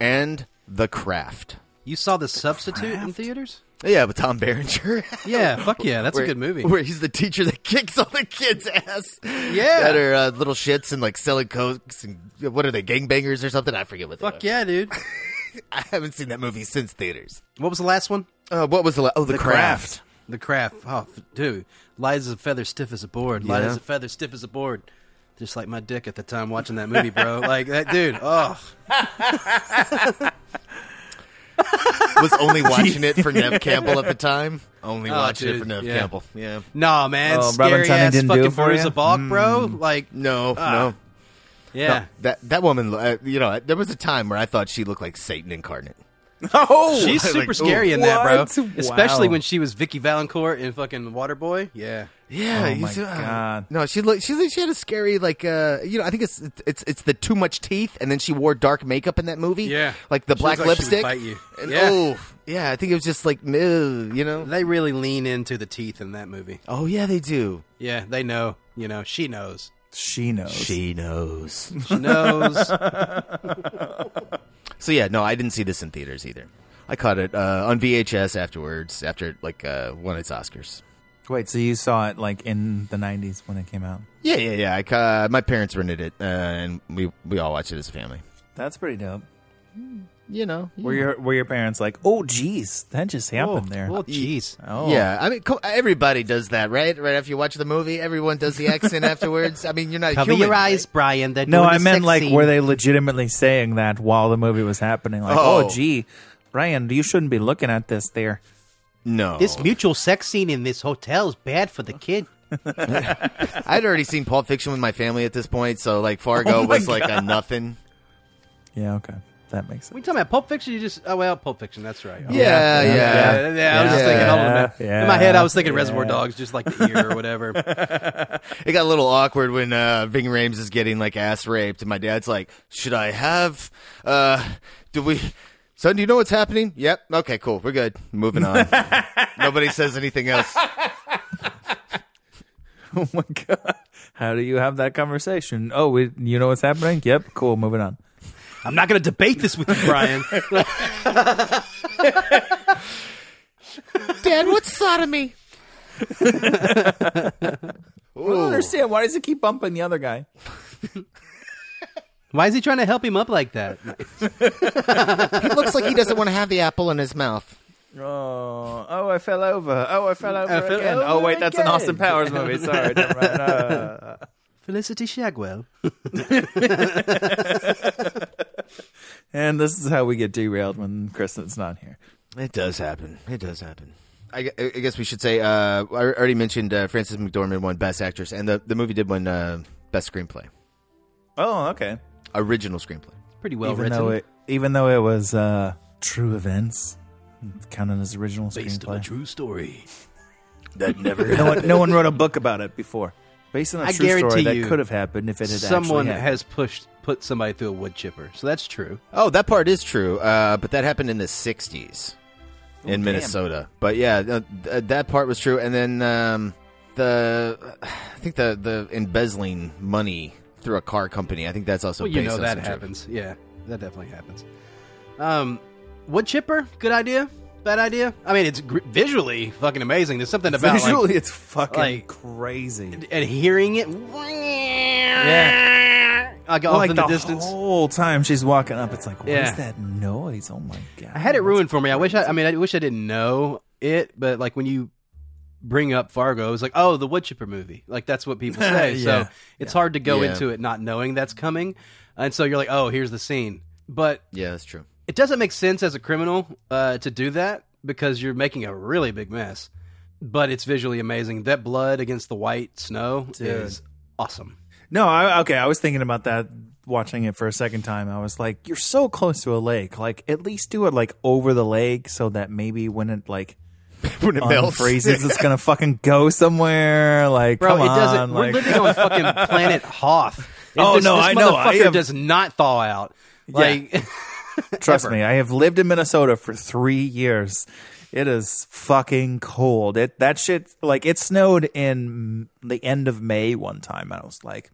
and The Craft. You saw the substitute in theaters? Yeah, with Tom Berenger. Yeah, fuck yeah, that's Where- a good movie. Where he's the teacher that kicks all the kids' ass. Yeah. That are uh, little shits and like selling cokes and what are they, gangbangers or something? I forget what they Fuck yeah, dude. I haven't seen that movie since theaters. What was the last one? Uh, what was the la- Oh, The, The Craft. Craft. The craft. Oh, f- dude. Light as a feather, stiff as a board. Light Yeah. as a feather, stiff as a board. Just like my dick at the time watching that movie, bro. like that dude. Oh, Was only watching it for Neve Campbell at the time. Only Oh, watching it for Neve yeah. Campbell. Yeah. no, man. Oh, scary Tennant ass didn't do fucking it for Fairuza you? Balk, bro. Like, No, Ah. no. yeah. No, that that woman, uh, you know, there was a time where I thought she looked like Satan incarnate. Oh, She's like, super ooh. scary in that, bro. What? Especially Wow. when she was Vicki Vallencourt in fucking Waterboy. Yeah. Yeah, Oh you my see- uh, God. No, she looked. She she had a scary like. uh You know, I think it's it's it's the too much teeth, and then she wore dark makeup in that movie. Yeah. like the She black looked like she lipstick. bite you. And, Yeah. Oh, yeah. I think it was just like, you know. They really lean into the teeth in that movie. Oh yeah, they do. Yeah, they know. You know, she knows. She knows. She knows. She knows. so yeah, no, I didn't see this in theaters either. I caught it uh, on VHS afterwards, after like uh, won its Oscars. Wait, so you saw it like in the 90s when it came out? Yeah, yeah, yeah. I uh, my parents rented it, uh, and we we all watched it as a family. That's pretty dope. You know, Were your were your parents like, oh, geez, that just happened there? Oh, geez. Oh, Yeah, I mean, co- everybody does that, right? Right after you watch the movie, everyone does the accent afterwards. I mean, you're not Cover human, your eyes, right? Brian. They're No, I meant like, scene. were they legitimately saying that while the movie was happening? Like, oh, Oh. gee, Brian, you shouldn't be looking at this there. No, This mutual sex scene in this hotel is bad for the kid. I'd already seen Pulp Fiction with my family at this point, so like Fargo Oh my was like a nothing. Yeah, okay, that makes sense. We sense. talking about Pulp Fiction? You just oh well, Pulp Fiction. That's right. Oh, Yeah, yeah, yeah. yeah, I was just thinking. Hold on a minute. Yeah, In my head, I was thinking yeah. Reservoir Dogs, just like the ear or whatever. It got a little awkward when uh, Ving Rhames is getting like ass raped, and my dad's like, "Should I have? Uh, do we?" Son, do you know what's happening? Yep. Okay, cool. We're good. Moving on. Nobody says anything else. Oh my god, How do you have that conversation? Oh, we, you know what's happening? Yep, cool. Moving on. I'm not going to debate this with you, Brian. Dad, what's sodomy? I don't understand. Why does it keep bumping the other guy? Why is he trying to help him up like that? he looks like he doesn't want to have the apple in his mouth. Oh, oh, I fell over. Oh, I fell over I fell again. over oh, wait, that's an. Austin Powers movie. Sorry, never mind. Uh, Felicity Shagwell. and this is how we get derailed when Kristen's not here. It does happen. It does happen. I, I guess we should say. Uh, I already mentioned uh, Frances McDormand won Best Actress, and the, the movie did win uh, Best Screenplay, Oh, okay. Original screenplay. Pretty well even written. though it, even though it was uh, true events, it's counted as original Based on a true story. That never. no one, no one wrote a book about it before. Based on a I true story guarantee that you could have happened if it had Someone actually happened. has pushed put somebody through a wood chipper, so that's true. Oh, that part is true, uh, but that happened in the '60s in damn. Minnesota. But yeah, uh, th- that part was true, and then um, the I think the the embezzling money through a car company. I think that's also well, you know that some true- happens. Yeah, that definitely happens. Um, wood chipper, good idea. Bad idea. I mean, it's gr- visually fucking amazing. There's something about Visually, like, it's fucking like- crazy. and hearing it. Yeah. Like Well, like in the, the distance. whole time she's walking up, it's like, what is Yeah. that noise? Oh my god! I had it ruined for me. I wish I, I mean, I wish I didn't know it, but like when you bring up Fargo, it's like, oh, the wood chipper movie. Like that's what people say. Yeah. So it's hard to go Yeah. into it not knowing that's coming, and so you're like, oh, here's the scene. But Yeah, that's true. it doesn't make sense as a criminal uh, to do that because you're making a really big mess. But it's visually amazing. That blood against the white snow Dude. is awesome. No, I, okay. I was thinking about that watching it for a second time. I was like, you're so close to a lake. Like, at least do it like over the lake so that maybe when it like when it melts, freezes, it's gonna fucking go somewhere. Like, Bro, come it doesn't. on, we're like- living on fucking planet Hoth. It- Oh, this, no, this I know. I Motherfucker have- does not thaw out. Like, Trust me, I have lived in Minnesota for three years. It is fucking cold. It that shit like it snowed in the end of May one time, and I was like,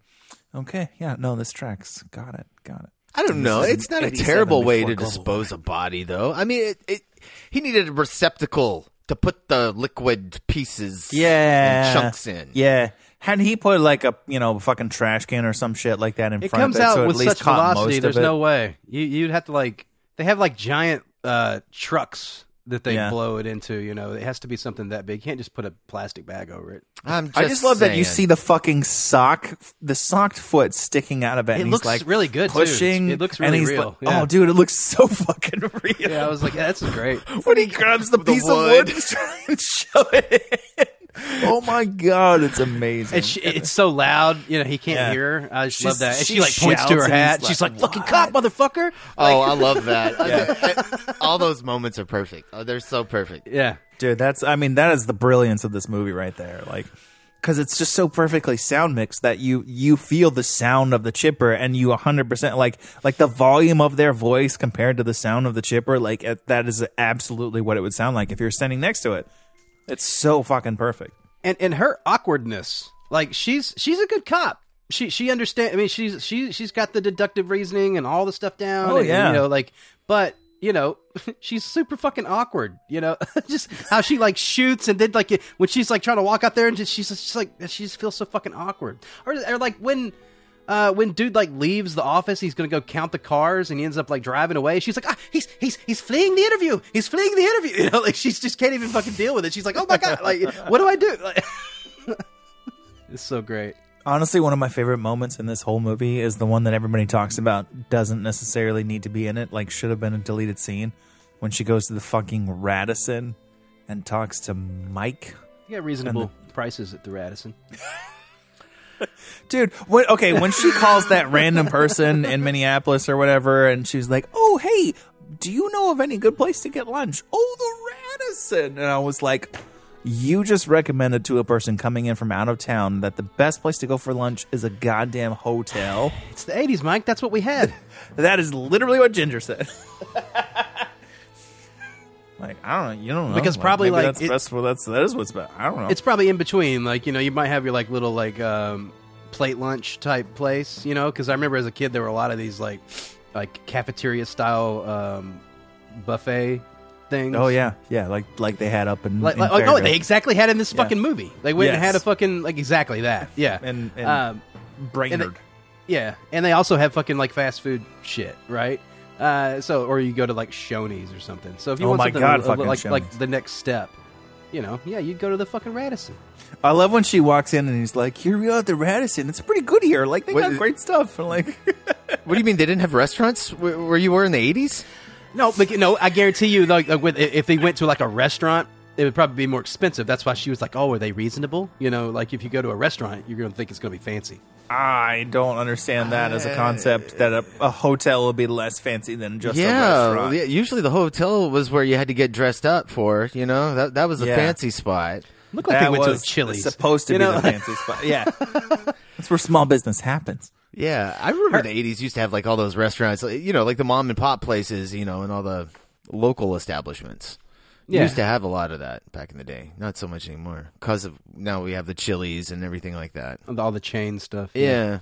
okay, yeah, no, this tracks. Got it, got it. I don't know. It's not a 87 terrible way before to global dispose a body, though. I mean, it, it, he needed a receptacle to put the liquid pieces, yeah, and chunks in. Yeah, had he put like a you know fucking trash can or some shit like that in it front comes of it, out so with at least such velocity. There's no way. You, you'd have to like. They have like giant uh, trucks that they Yeah. blow it into. You know, it has to be something that big. You can't just put a plastic bag over it. I'm just I just love that you see the fucking sock, the socked foot sticking out of it. It and looks he's like really good, too. pushing. It looks and really he's real, like- yeah. Oh, dude, it looks so fucking real. Yeah, I was like, that's great. when he grabs the, piece of wood and tries to shove it in. Oh my god, it's amazing. And she, it's so loud, you know, he can't Yeah. hear her. I just She's- love that. And she she like points to her hat. he's She's like, like, "Fucking cop, motherfucker!" Oh, Like- I love that. I- I- all those moments are perfect. Oh, they're so perfect. Yeah, dude, that's I mean that is the brilliance of this movie right there. Like because it's just so perfectly sound mixed that you you feel the sound of the chipper and you 100% like like the volume of their voice compared to the sound of the chipper like it, that is absolutely what it would sound like if you're standing next to it it's so fucking perfect and and her awkwardness, like she's she's a good cop. She she understand. I mean, she's she she's got the deductive reasoning and all the stuff down. Oh, and, yeah. you know, like, but you know, she's super fucking awkward. You know, just how she like shoots and then like when she's like trying to walk out there and just, she's just like she just feels so fucking awkward. Or or like when. Uh, when dude like leaves the office, he's gonna go count the cars, and he ends up like driving away. She's like, ah, he's he's he's fleeing the interview. He's fleeing the interview. You know, like she's just can't even fucking deal with it. She's like, oh my god, like what do I do? Like, it's so great. honestly one of my favorite moments in this whole movie is the one that everybody talks about doesn't necessarily need to be in it like should have been a deleted scene when she goes to the fucking Radisson and talks to Mike You got reasonable prices at the Radisson. Dude, when, okay, when she calls that random person in Minneapolis or whatever, and she's like, "Oh, hey, do you know of any good place to get lunch?" Oh, the Radisson, and I was like, "You just recommended to a person coming in from out of town that the best place to go for lunch is a goddamn hotel." It's the '80s, Mike. That's what we had. that is literally what Ginger said. like, I don't know, you don't know Because probably, maybe like, that's it- that's well, that's that is what's best. I don't know. It's probably in between. Like you know, you might have your like little like um, plate lunch type place, you know, because I remember as a kid there were a lot of these like like cafeteria style um, buffet things. Oh yeah, yeah, like like they had up in, Like, in like, oh, they exactly had in this fucking movie. They went and Yes. had a fucking like exactly that. Yeah, And- and um, Brainerd. yeah, and they also have fucking like fast food shit, right? Uh, so or you go to like Shoney's or something. So if you Oh want my something God, a- a- fucking like like Shoney's. the next step, you know, yeah, you go to the fucking Radisson. I love when she walks in and he's like, "Here we are at the Radisson. It's pretty good here. Like they What got is- great stuff." And like, What do you mean they didn't have restaurants where, where you were in the eighties? No, but no, I guarantee you, like, like with, if they went to like a restaurant, it would probably be more expensive. That's why she was like, "Oh, are they reasonable?" You know, like if you go to a restaurant, you're going to think it's going to be fancy. I don't understand that as a concept that a, a hotel will be less fancy than just a restaurant. yeah. Usually the hotel was where you had to get dressed up for. You know that that was a Yeah. fancy spot. Looked like they That went to a was Chili's. Supposed to You be know? the fancy spot. Yeah, that's where small business happens. Yeah, I remember the '80s used to have like all those restaurants, like, you know, like the mom and pop places, you know, and all the local establishments. We Yeah. used to have a lot of that back in the day. Not so much anymore because of now we have the Chili's and everything like that. all the chain stuff. Yeah.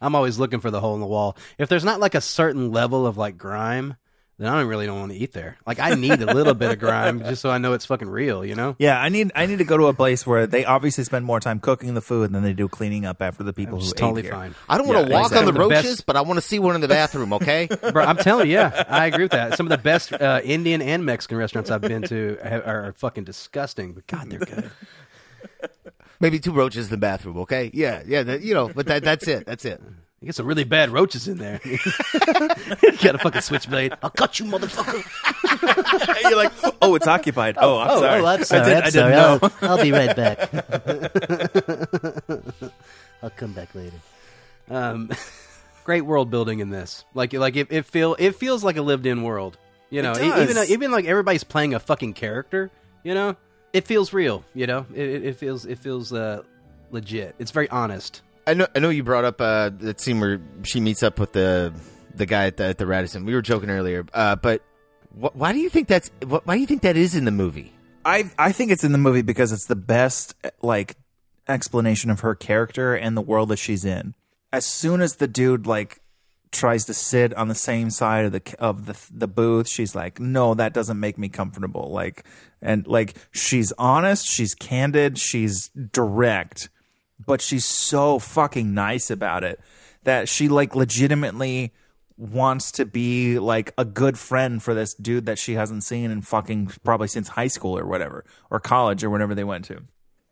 I'm always looking for the hole in the wall. If there's not like a certain level of like grime, then I don't really don't want to eat there. Like I need a little bit of grime just so I know it's fucking real. You know? Yeah, I need I need to go to a place where they obviously spend more time cooking the food than they do cleaning up after the people who who is totally ate here. fine. I don't want to walk exactly. on the The roaches, best- but I want to see one in the bathroom. Okay, Bro, I'm telling you, yeah, I agree with that. Some of the best uh, Indian and Mexican restaurants I've been to have, are fucking disgusting, but God, they're good. maybe two roaches in the bathroom. Okay, yeah, yeah, that, you know, but that that's it. That's it. You get some really bad roaches in there. you got a fucking switchblade. I'll cut you, motherfucker. You're like, oh, it's occupied. Oh, I'm oh, sorry. oh, I'm sorry. I, did, I'm I sorry. didn't know. I'll, I'll be right back. I'll come back later. Um, great world building in this. Like, like it, it feel it feels like a lived-in world. You know, It E- even even like everybody's playing a fucking character. You know, it feels real. You know, it, it, it feels it feels uh, legit. It's very honest. I know. I know you brought up uh, that scene where she meets up with the the guy at the, at the Radisson. We were joking earlier, uh, but wh- why do you think that's wh- why do you think that is in the movie? I I think it's in the movie because it's the best like explanation of her character and the world that she's in. As soon as the dude like tries to sit on the same side of the of the the booth, she's like, "No, that doesn't make me comfortable." Like and like she's honest, she's candid, she's direct, but she's so fucking nice about it that she like legitimately wants to be like a good friend for this dude that she hasn't seen in fucking probably since high school or whatever or college or whatever they went to.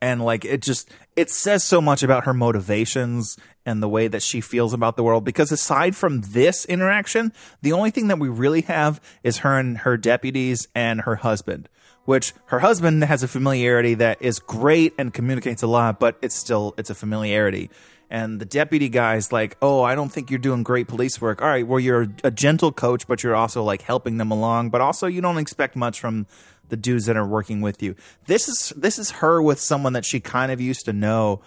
And like it just it says so much about her motivations and the way that she feels about the world because aside from this interaction the only thing that we really have is her and her deputies and her husband which her husband has a familiarity that is great and communicates a lot but it's still it's a familiarity and the deputy guy's like, "Oh, I don't think you're doing great police work. All right, well, you're a gentle coach, but you're also like helping them along. But also, you don't expect much from the dudes that are working with you. This is this is her with someone that she kind of used to know,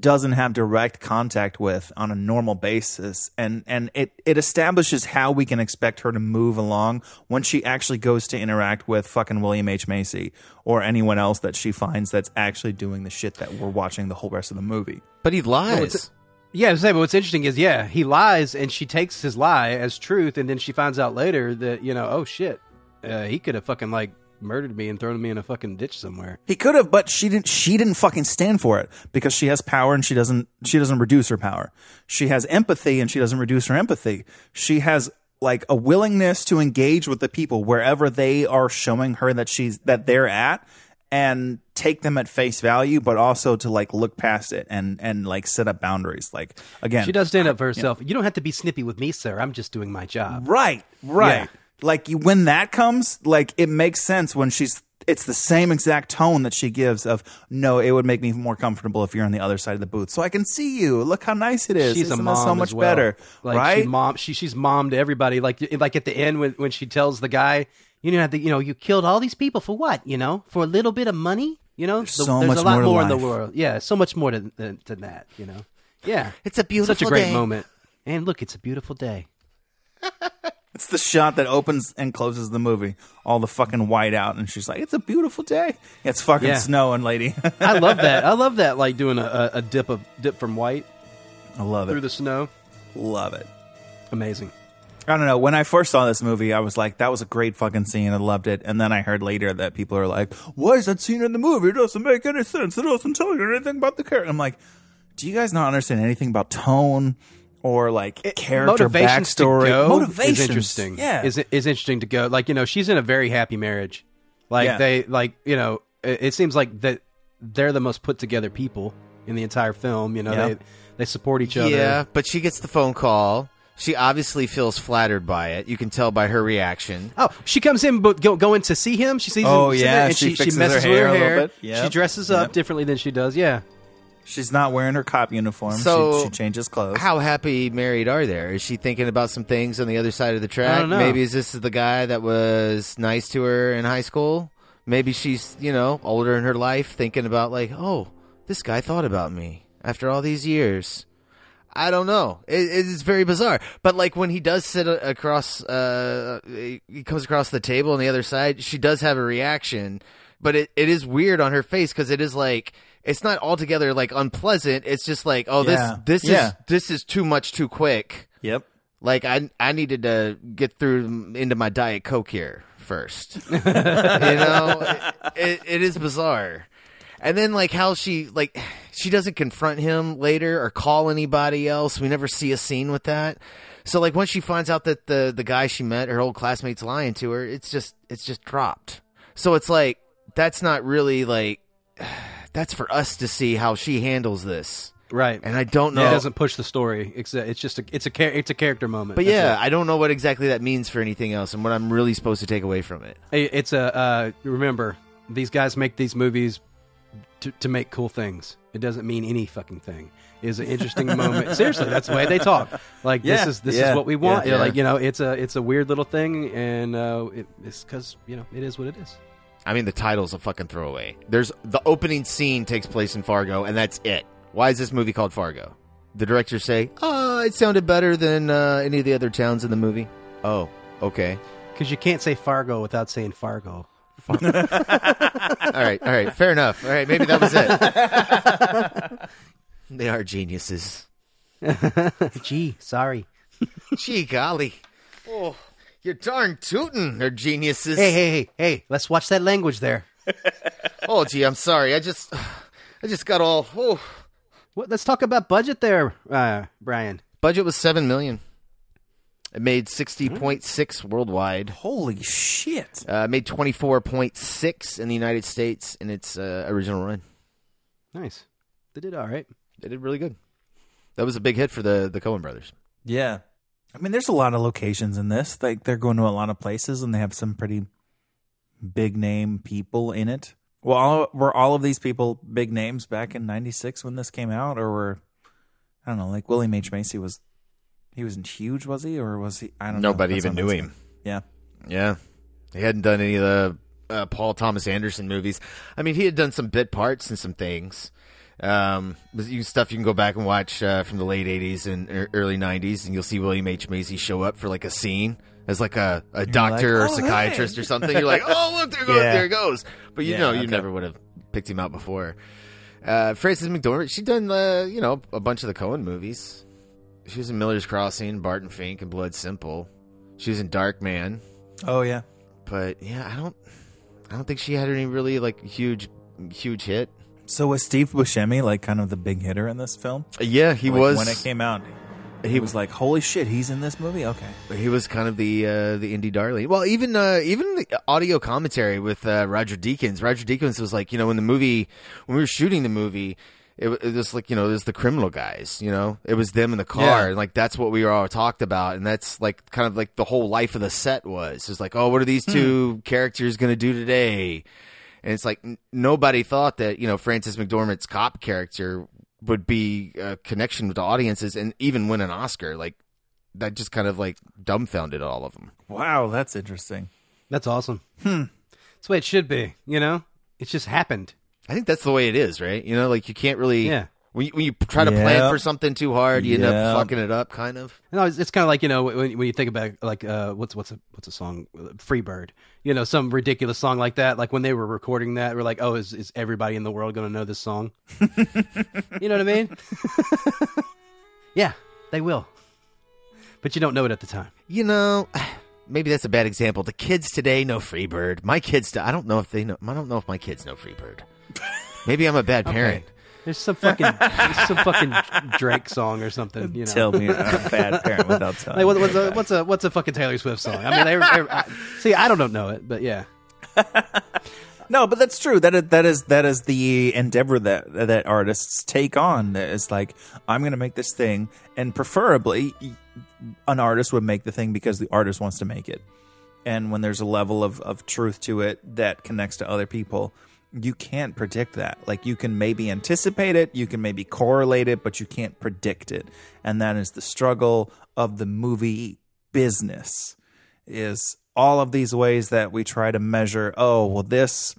doesn't have direct contact with on a normal basis, and and it it establishes how we can expect her to move along when she actually goes to interact with fucking William H Macy or anyone else that she finds that's actually doing the shit that we're watching the whole rest of the movie. But he lies. it's- Yeah, I was saying, but what's interesting is, yeah, he lies, and she takes his lie as truth, and then she finds out later that you know, oh shit, uh, he could have fucking like murdered me and thrown me in a fucking ditch somewhere. He could have, but she didn't. She didn't fucking stand for it because she has power and she doesn't. She doesn't reduce her power. She has empathy and she doesn't reduce her empathy. She has like a willingness to engage with the people wherever they are showing her that she's that they're at and take them at face value, but also to like look past it and and like set up boundaries. Like again, She does stand up for herself. You don't have to be snippy with me, sir. I'm just doing my job. Right, right. Yeah. Like when that comes, like it makes sense when she's. It's the same exact tone that she gives of no. It would make me more comfortable if you're on the other side of the booth, so I can see you. Look how nice it is. She's Isn't a mom so much as well. better, Like right? She mom, she she's mom to everybody. Like like at the end when when she tells the guy, you know, the, you know, you killed all these people for what? You know, for a little bit of money. You know, There's The- so there's much a lot more more in the world. Yeah, so much more than than, than that. You know, yeah, It's a beautiful such a great day. moment. And look, it's a beautiful day. it's the shot that opens and closes the movie. All the fucking white out, and she's like, "It's a beautiful day. It's fucking Yeah. snowing, lady." I love that. I love that. Like doing a, a, a dip of dip from white. I love it. through it. the snow. Love it. Amazing. I don't know. When I first saw this movie, I was like, that was a great fucking scene. I loved it. And then I heard later that people are like, why is that scene in the movie? It doesn't make any sense. It doesn't tell you anything about the character. I'm like, do you guys not understand anything about tone or like character Motivations backstory? to go Motivations. is interesting. Yeah. is is interesting to go. Like you know, she's in a very happy marriage. Like Yeah. they like you know, it, it seems like that they're the most put together people in the entire film. You know, Yeah. they they support each other. Yeah, but she gets the phone call. She obviously feels flattered by it. You can tell by her reaction. Oh, she comes in, but go, going to see him. She sees Oh, him, sitting yeah, and she she, she fixes messes her with hair her a little hair. bit. Yep. She dresses up Yep. differently than she does. Yeah, She's not wearing her cop uniform. So she, she changes clothes. How happy married are there? Is she thinking about some things on the other side of the track? I don't know. Maybe is this the guy that was nice to her in high school? Maybe she's you know older in her life, thinking about like, oh, this guy thought about me after all these years. I don't know. It, it's very bizarre. But like when he does sit across, uh, he comes across the table on the other side. She does have a reaction, but it, it is weird on her face because it is like it's not altogether like unpleasant. It's just like, oh, Yeah. this this Yeah. is this is too much too quick. Yep. Like I I needed to get through mm, into my diet coke here first. you know, it, it is bizarre. And then like how she like she doesn't confront him later or call anybody else. We never see a scene with that. So like once she finds out that the the guy she met, her old classmate's lying to her, it's just it's just dropped. So it's like that's not really like that's for us to see how she handles this. right. And I don't know It doesn't push the story. It's a, it's just a it's a it's a character moment. But That's yeah, it. I don't know what exactly that means for anything else and what I'm really supposed to take away from it. It's a uh, remember these guys make these movies to, to make cool things. It doesn't mean any fucking thing. It's an interesting moment. Seriously, that's the way they talk. Like Yeah, this is this yeah, is what we want. yeah, Yeah, yeah. Like you know, it's a it's a weird little thing, and uh, it, it's because you know it is what it is. I mean, the title's a fucking throwaway. There's the opening scene takes place in Fargo, and that's it. Why is this movie called Fargo? The directors say, "Oh, it sounded better than uh, any of the other towns in the movie." Oh, okay. Because you can't say Fargo without saying Fargo. all right, all right, fair enough. All right, maybe that was it. they are geniuses. Gee, sorry. Gee golly. Oh, you're darn tootin'. They're geniuses. Hey, hey, hey, hey! Let's watch that language there. Oh, gee, I'm sorry. I just, I just got all. Oh, What, let's talk about budget there, uh, Brian. budget was seven million. It made sixty point six worldwide. Holy shit. Uh, made twenty four point six in the United States in its uh, original run. Nice. They did all right. They did really good. That was a big hit for the the Coen brothers. Yeah. I mean, there's a lot of locations in this. Like they're going to a lot of places, and they have some pretty big name people in it. Well, all, were all of these people big names back in '96 when this came out, or were I don't know, like William H Macy was he wasn't huge, was he, or was he? I don't know. Nobody That's even knew I'm him. Yeah. Yeah, he hadn't done any of the uh, Paul Thomas Anderson movies. I mean, he had done some bit parts and some things. Um, you- stuff you can go back and watch uh, from the late '80s and early '90s, and you'll see William H Macy show up for like a scene as like a, a doctor like, or "Oh, psychiatrist hey." or something. You're like, oh look, there goes, Yeah. there it goes. But you Yeah, know, you okay. never would have picked him out before. Uh, Frances McDormand, she done uh, you know a bunch of the Coen movies. She was in Miller's Crossing, Barton Fink, and Blood Simple. She was in Darkman Oh yeah. but yeah, I don't, I don't think she had any really like huge, huge hit. So was Steve Buscemi like kind of the big hitter in this film? Yeah, he Like, was when it came out. He was like, "Holy shit, he's in this movie." Okay. He was kind of the uh, the indie darling. Well, even uh, even the audio commentary with uh, Roger Deakins. Roger Deakins was like, you know, when the movie, when we were shooting the movie, it, wa- it was like, you know, was the criminal guys. You know, it was them in the car, Yeah. and like that's what we were all talked about, and that's like kind of like the whole life of the set was. It's like, oh, what are these two characters going to do today? And it's like n- nobody thought that you know Frances McDormand's cop character would be a connection with the audiences and even win an Oscar. Like that just kind of like dumbfounded all of them. Wow, that's interesting. That's awesome. Hmm. That's the way it should be. You know, it's just happened. I think that's the way it is, right? You know, like you can't really. Yeah. When you, when you try to plan for something too hard, you end up fucking it up, kind of. No, it's, it's kind of like you know when, when you think about like uh, what's what's a what's a song Freebird, you know, some ridiculous song like that. Like when they were recording that, we're like, oh, is is everybody in the world going to know this song? you know what I mean? Yeah, they will. But you don't know it at the time. You know, maybe that's a bad example. The kids today know Freebird. My kids, I don't know if they know. I don't know if my kids know Freebird. Maybe I'm a bad parent. There's some fucking there's some fucking Drake song or something. You know, Tell me I'm a bad parent without telling Like, what, what's, a, what's a what's a fucking Taylor Swift song? I mean, they, they, I, see, I don't know it, but yeah, No, but that's true. That is, that is that is the endeavor that that artists take on. It's like I'm going to make this thing, and preferably, an artist would make the thing because the artist wants to make it. And when there's a level of of truth to it that connects to other people, you can't predict that. Like you can maybe anticipate it, you can maybe correlate it, but you can't predict it. And that is the struggle of the movie business is all of these ways that we try to measure oh well this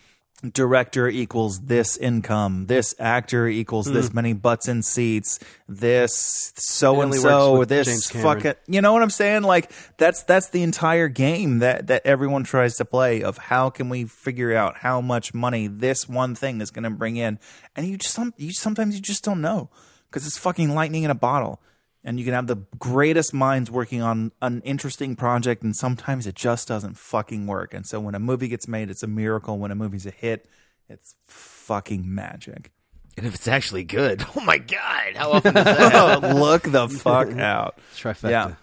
director equals this income this actor equals this Hmm. many butts in seats this so and so this fucking you know what i'm saying? Like that's that's the entire game that that everyone tries to play of how can we figure out how much money this one thing is going to bring in. And you just some you sometimes you just don't know because it's fucking lightning in a bottle and you can have the greatest minds working on an interesting project and sometimes it just doesn't fucking work and so when a movie gets made it's a miracle when a movie's a hit it's fucking magic And if it's actually good, oh my god, how often does that happen? look the fuck out trifecta. yeah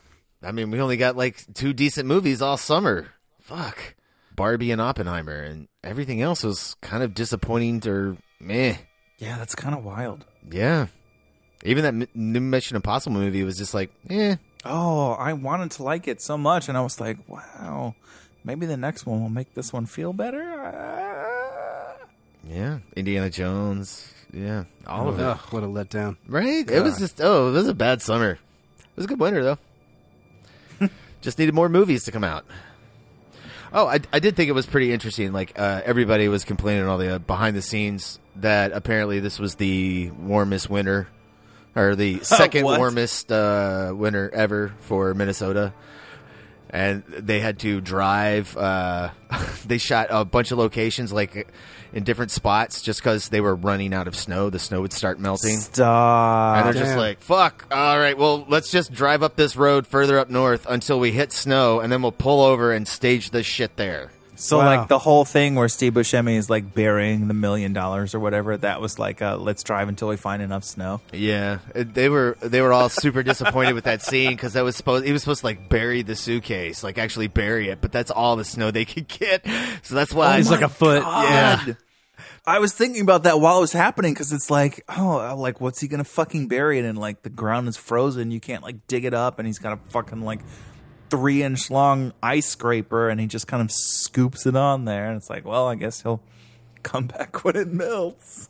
I mean, we only got like two decent movies all summer. Fuck. Barbie and Oppenheimer, and everything else was kind of disappointing or meh. yeah that's kind of wild Yeah. Even that m- new Mission Impossible movie was just like, eh. oh i wanted to like it so much and i was like wow maybe the next one will make this one feel better Uh, Yeah. Indiana Jones. Yeah. All of it. Ugh, what a letdown. Right? It was just, oh, it was a bad summer. It was a good winter, though. just needed more movies to come out. Oh, I, I did think it was pretty interesting. Like, uh, everybody was complaining on all the uh, behind the scenes that apparently this was the warmest winter, or the second warmest uh, winter ever for Minnesota. And they had to drive. Uh, they shot a bunch of locations, like in different spots, just because they were running out of snow. The snow would start melting. stop And they're just like, fuck, all right, well, let's just drive up this road further up north until we hit snow, and then we'll pull over and stage this shit there. So Wow. like the whole thing where Steve Buscemi is like burying the million dollars or whatever, that was like uh, let's drive until we find enough snow. Yeah, they were they were all super disappointed with that scene because that was supposed he was supposed to like bury the suitcase, like actually bury it, but that's all the snow they could get. So that's why It's like a foot. Yeah, I was thinking about that while it was happening because it's like, oh, like what's he gonna fucking bury it in? Like the ground is frozen, you can't like dig it up, and he's got a fucking like three inch long ice scraper, and he just kind of scoops it on there, and it's like, well, I guess he'll come back when it melts.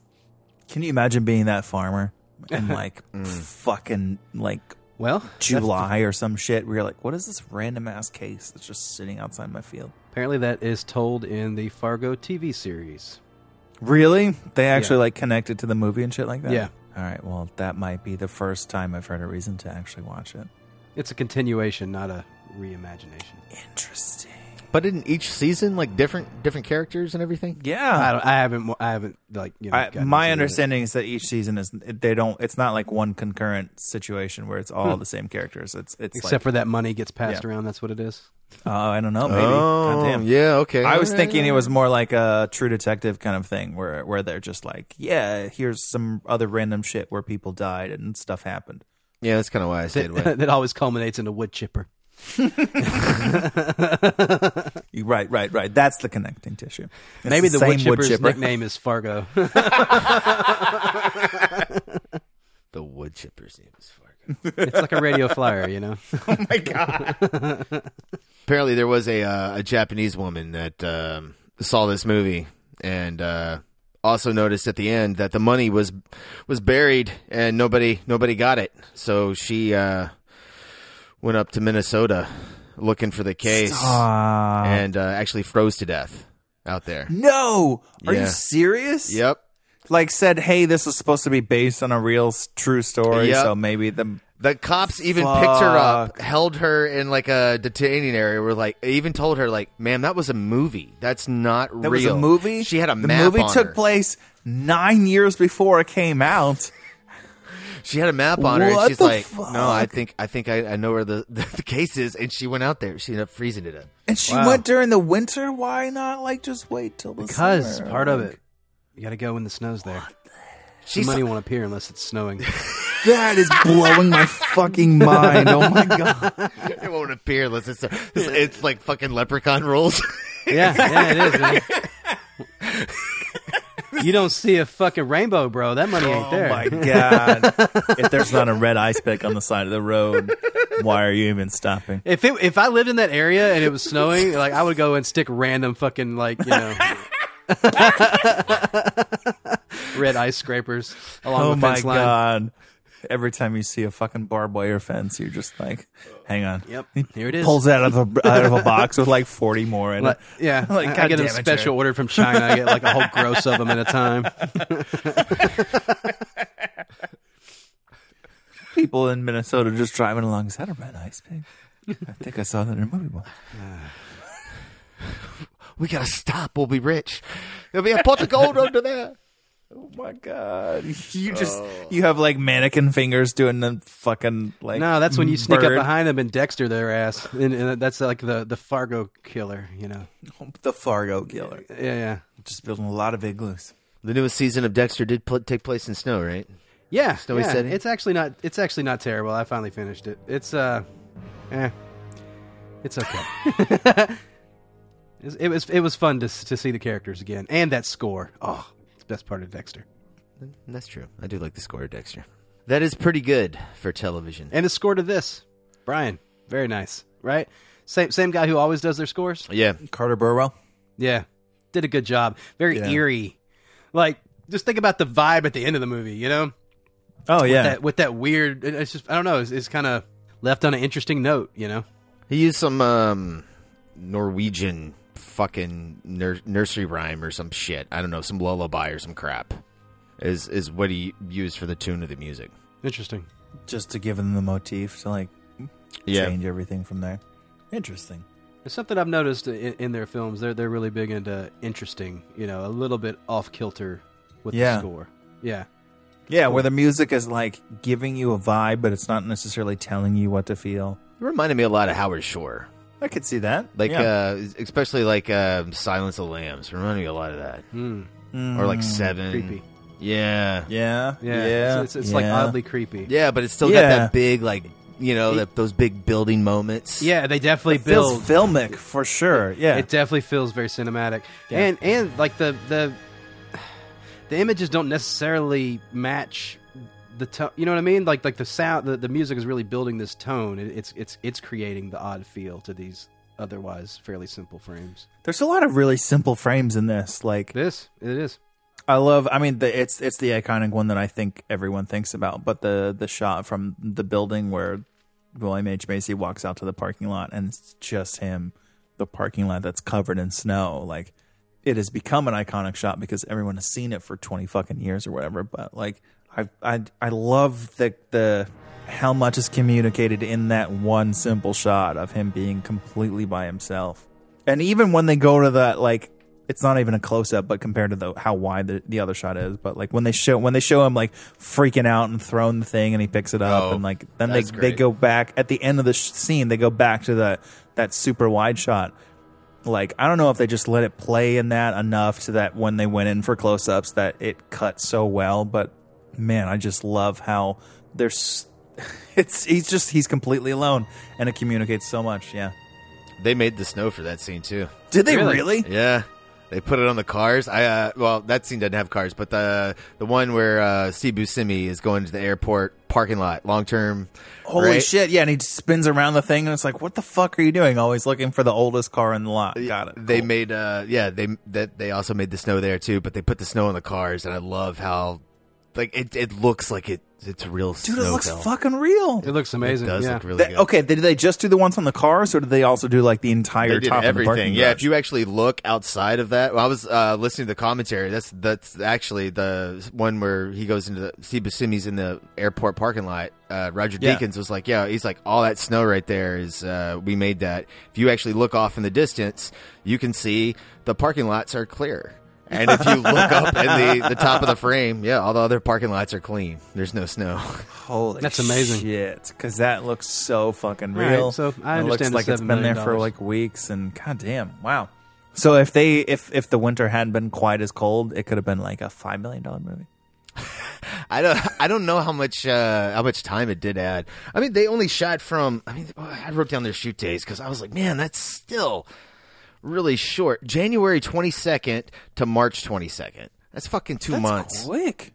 Can you imagine being that farmer in like mm. fucking like Well, July or some shit where you're like, what is this random ass case that's just sitting outside my field? Apparently, that is told in the Fargo TV series. Really? They actually like connected to the movie and shit like that? Yeah. All right. Well, that might be the first time I've heard a reason to actually watch it. It's a continuation, not a reimagination. Interesting. but in each season, like different different characters and everything. Yeah. I, don't, I haven't. I haven't like you know. I, my understanding is that each season is they don't. It's not like one concurrent situation where it's all Hmm. the same characters. It's it's except like, for that money gets passed Yeah. around. That's what it is. Oh, I don't know. Maybe. Oh, Goddamn. yeah, okay. I was All right, thinking all it was more like a True Detective kind of thing, where where they're just like, yeah, here's some other random shit where people died and stuff happened. Yeah, that's kind of why I stayed away. That, that always culminates in a wood chipper. You- right, right, right. That's the connecting tissue. It's Maybe the, wood same chipper's chipper. nickname is Fargo. the wood chipper's name is Fargo. it's like a radio flyer, you know. oh my god. Apparently, there was a uh, a Japanese woman that um, saw this movie and uh, also noticed at the end that the money was was buried and nobody nobody got it. So she uh, went up to Minnesota looking for the case Stop. and uh, actually froze to death out there. No, are Yeah. you serious? Yep. Like said, hey, this was supposed to be based on a real true story, Yep. so maybe the The cops even picked her up, held her in like a detaining area. Were like, even told her like, "Ma'am, that was a movie. That's not real. that real." was a movie. She had a the movie took her. place nine years before it came out. She had a map on her, and she's like, fuck? "No, I think I think I, I know where the, the the case is." And she went out there. She ended up freezing to death. And she Wow. went during the winter. Why not like just wait till the Because summer? part of it, you got to go when the snow's there. She The money saw- won't appear unless it's snowing. That is blowing my fucking mind. Oh my god. it won't appear unless it's it's, it's like fucking leprechaun rolls. yeah, yeah, it is. You don't see a fucking rainbow, bro. That money ain't there. Oh my god. if there's not a red ice pick on the side of the road, why are you even stopping? If it, if I lived in that area and it was snowing, like I would go and stick random fucking like you know red ice scrapers along oh the my fence line. god. Every time you see a fucking barbed wire fence, you're just like, hang on. Yep, here it is. Pulls it out of a out of a box with like forty more in it. yeah, Like, I, I God get them damn it, special Jared. ordered from China. I get like a whole gross of them at a time. People in Minnesota just driving along. Is that a red ice pick? I think I saw that in a movie once. we gotta stop. We'll be rich. There'll be a pot of gold under there. Oh my god! You just you have like mannequin fingers doing the fucking like. no, that's when you sneak bird. up behind them and Dexter their ass, and, and that's like the the Fargo killer. You know? the Fargo killer. Yeah, yeah, Just building a lot of igloos. The newest season of Dexter did pl- take place in snow, right? yeah. Snowy yeah. setting? It's actually not. It's actually not terrible. I finally finished it. It's uh, eh, it's okay. It was it was fun to to see the characters again and that score. Oh, it's the best part of Dexter. That's true. I do like the score of Dexter. That is pretty good for television. And the score to this, Brian, very nice, right? Same same guy who always does their scores. Yeah. Carter Burwell. Yeah, did a good job. Very Yeah. eerie. Like, just think about the vibe at the end of the movie. You know? Oh With yeah. that, with that weird. It's just I don't know. It's, it's kind of left on an interesting note. You know? He used some um, Norwegian fucking nur- nursery rhyme or some shit. I don't know, some lullaby or some crap. Is is what he used for the tune of the music. Interesting. Just to give them the motif to like Yeah. change everything from there. Interesting. It's something I've noticed in, in their films. They're they're really big into interesting. You know, a little bit off kilter with Yeah. the score. Yeah. Yeah, where the music is like giving you a vibe, but it's not necessarily telling you what to feel. It reminded me a lot of Howard Shore. I could see that. Like Yeah. uh especially like uh, Silence of the Lambs. Reminded me a lot of that. Mm. Or like. Seven. Creepy. Yeah. Yeah. Yeah. Yeah. It's, it's, it's like oddly creepy. Yeah, but it's still Yeah. got that big like you know, that those big building moments. Yeah, they definitely It feels build. filmic for sure. Yeah. It definitely feels very cinematic, Yeah. and and like the the the images don't necessarily match the tone. You know what I mean? Like like the sound, the, the music is really building this tone. It, it's it's it's creating the odd feel to these otherwise fairly simple frames. There's a lot of really simple frames in this. Like This it is. I love. I mean, the, it's it's the iconic one that I think everyone thinks about. But the the shot from the building where William H Macy walks out to the parking lot and it's just him, the parking lot that's covered in snow. Like it has become an iconic shot because everyone has seen it for twenty fucking years or whatever. But like I I I love the the how much is communicated in that one simple shot of him being completely by himself. And even when they go to that like it's not even a close up, but compared to the how wide the, the other shot is, but like when they show when they show him like freaking out and throwing the thing and he picks it up Oh, and like then they that's they go back at the end of the sh- scene they go back to that that super wide shot. Like I don't know if they just let it play in that enough to that when they went in for close ups that it cut so well, but man, I just love how there's it's he's just he's completely alone and it communicates so much. Yeah. They made the snow for that scene too. Did they Really? really? Yeah. They put it on the cars. I uh, well, that scene doesn't have cars, but the the one where uh, Steve Buscemi is going to the airport parking lot, long term. Holy right? shit! Yeah, and he spins around the thing, and it's like, what the fuck are you doing? Always looking for the oldest car in the lot. Got it. They made uh yeah they that they also made the snow there too, but they put the snow on the cars, and I love how like it it looks like it it's real. Dude, it looks fell. fucking real. It looks amazing. It does yeah. look really They- good. okay, did they just do the ones on the cars, or did they also do like the entire They did top of the everything. Yeah, garage? if you actually look outside of that, well, I was uh, listening to the commentary. That's that's actually the one where he goes into the Steve Buscemi's in the airport parking lot. Uh, Roger Yeah. Deakins was like, "Yeah, he's like all that snow right there is uh, we made that. If you actually look off in the distance, you can see the parking lots are clear." And if you look up in the, the top of the frame, yeah, all the other parking lots are clean. There's no snow. Holy That's amazing. shit! Because that looks so fucking All right, real. so I it looks like it's $7 been there for like weeks, and goddamn, wow. So if they if if the winter hadn't been quite as cold, it could have been like a five million dollar movie. I don't I don't know how much uh, how much time it did add. I mean, they only shot from. I mean, I wrote down their shoot days because I was like, man, that's still really short. January twenty second to March twenty second. That's fucking two That's months. quick.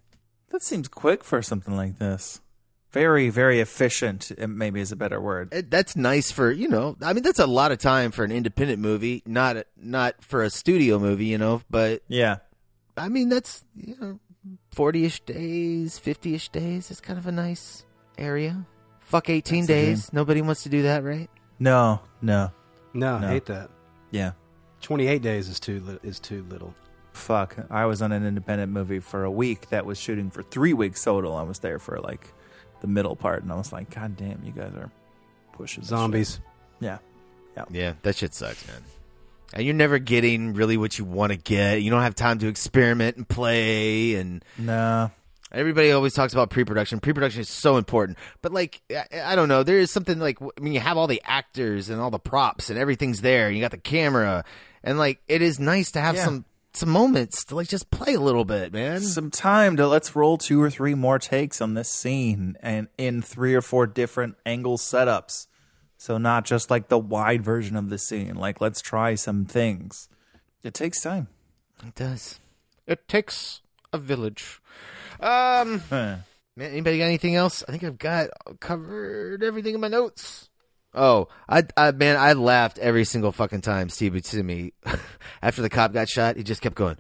That seems quick for something like this. Very very efficient. Maybe is a better word. It- That's nice for you know. I mean, that's a lot of time for an independent movie, not not for a studio movie, you know. But Yeah. I mean, that's you know, forty ish days, fifty ish days. It's kind of a nice area. Fuck eighteen That's days. Nobody wants to do that, right? No, no, No, No. I hate that. Yeah. 28 days is too li- is too little. Fuck. I was on an independent movie for a week that was shooting for three weeks total. I was there for like the middle part, and I was like, God damn, you guys are pushing Zombies. shit." Yeah. Yeah, that shit sucks, man. And you're never getting really what you want to get. You don't have time to experiment and play. And No. Everybody always talks about pre-production. Pre-production is so important. But like, I, I don't know. There is something like I mean, you have all the actors and all the props and everything's there. And You got the camera, and like, it is nice to have Yeah. some some moments to like just play a little bit, man. Some time to let's roll two or three more takes on this scene and in three or four different angle setups. So not just like the wide version of the scene. Like let's try some things. It takes time. It does. It takes a village. Um. Man, anybody got anything else? I think I've got covered everything in my notes. Oh, I, I man, I laughed every single fucking time Steve Buscemi after the cop got shot. He just kept going,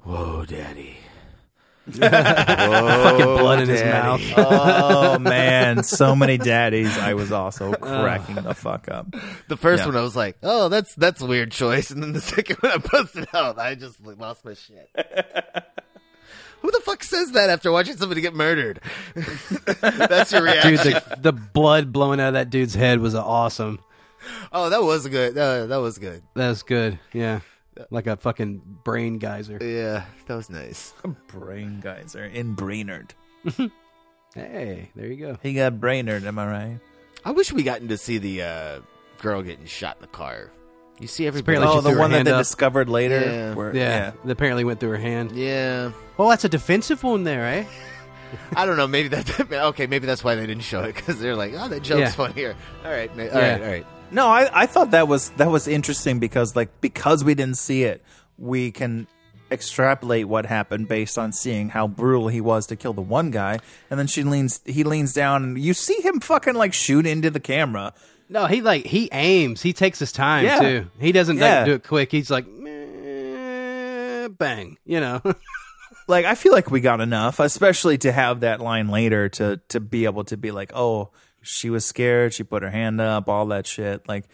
"Whoa, daddy." Fucking blood in his mouth. oh man, so many daddies. I was also cracking the fuck up. The first Yeah. one, I was like, "Oh, that's that's a weird choice," and then the second one, I busted out. I just lost my shit. Who the fuck says that after watching somebody get murdered? that's your reaction. Dude, the, the blood blowing out of that dude's head was awesome. oh, that was good. Uh, that was good. That was good. Yeah. Like a fucking brain geyser. Yeah, that was nice. A brain geyser in Brainerd. Hey, there you go. He got Brainerd, am I right? I wish we gotten to see the uh, girl getting shot in the car. You see everybody. Apparently Oh, she the threw her one that hand they up. discovered later. Yeah. where- Yeah. It apparently went through her hand. Yeah. Well, that's a defensive wound there, eh? I don't know. Maybe that. Okay, maybe that's why they didn't show it because they're like, oh, that joke's Yeah. funnier. All right, ma- all Yeah. right, all right. No, I, I thought that was that was interesting because like because we didn't see it, we can extrapolate what happened based on seeing how brutal he was to kill the one guy, and then she leans he leans down and you see him fucking like shoot into the camera. No, he like he aims. He takes his time Yeah. too. He doesn't like, do it quick. He's like, bang. You know. Like I feel like we got enough, especially to have that line later to to be able to be like, oh, she was scared, she put her hand up, all that shit. Like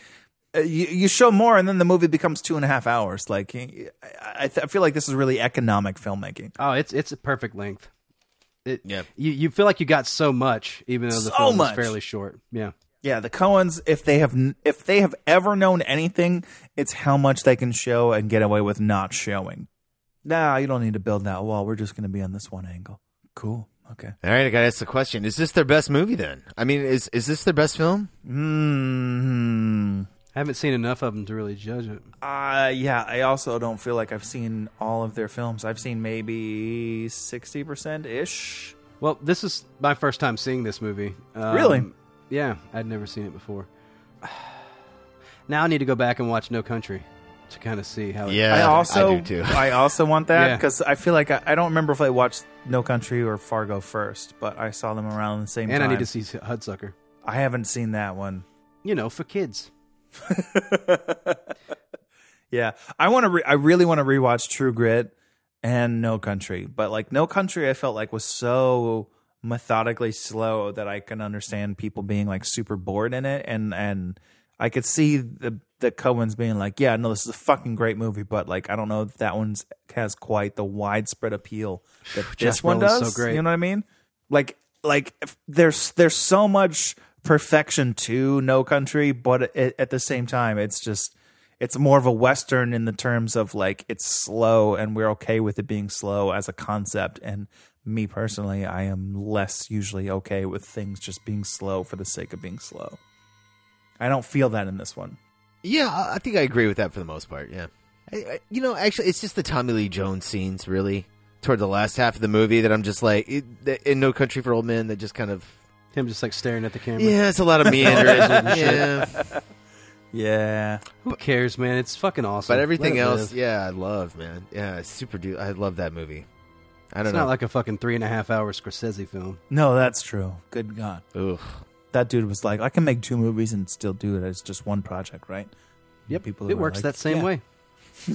uh, you, you show more, and then the movie becomes two and a half hours. Like I, I, I feel like this is really economic filmmaking. oh, it's it's a perfect length. It, Yeah. You you feel like you got so much, even though the So film much. is fairly short. Yeah. Yeah, the Coens, if they have if they have ever known anything, it's how much they can show and get away with not showing. Nah, you don't need to build that wall. We're just going to be on this one angle. Cool. Okay. All right, I gotta ask the question: Is this their best movie? Then, I mean, is is this their best film? Hmm. I haven't seen enough of them to really judge it. Uh yeah, I also don't feel like I've seen all of their films. I've seen maybe 60% ish. Well, this is my first time seeing this movie. Um, Really? Yeah, I'd never seen it before. Now I need to go back and watch No Country to kind of see how. It, Yeah. I also I do too. I also want that Yeah. cuz I feel like I, I don't remember if I watched No Country or Fargo first, but I saw them around the same time. and time. I need to see Hudsucker. I haven't seen that one. You know, for kids. Yeah, I want to. Re- I really want to rewatch True Grit and No Country, but like No Country, I felt like was so methodically slow that I can understand people being like super bored in it, and and I could see the the Coens being like, yeah, no, this is a fucking great movie, but like I don't know if that one's has quite the widespread appeal that this one does. so great. You know what I mean? Like like if there's there's so much perfection to No Country, but at, at the same time, it's just it's more of a western in the terms of like it's slow and we're okay with it being slow as a concept and me personally I am less usually okay with things just being slow for the sake of being slow. I don't feel that in this one. Yeah, I I think I agree with that for the most part. Yeah, I, I, you know, actually, it's just the Tommy Lee Jones scenes really toward the last half of the movie that I'm just like it, in No Country for Old Men that just kind of Him just like staring at the camera. yeah, it's a lot of meandering. and shit. yeah, Yeah. Who cares, man? It's fucking awesome. but everything else, live. yeah, I love man. Yeah, super dude. I love that movie. I don't It's know. not like a fucking three and a half hour Scorsese film. No, that's true. Good God. Ugh. That dude was like, I can make two movies and still do it as just one project, right? Yep, People it works like, that same yeah. way.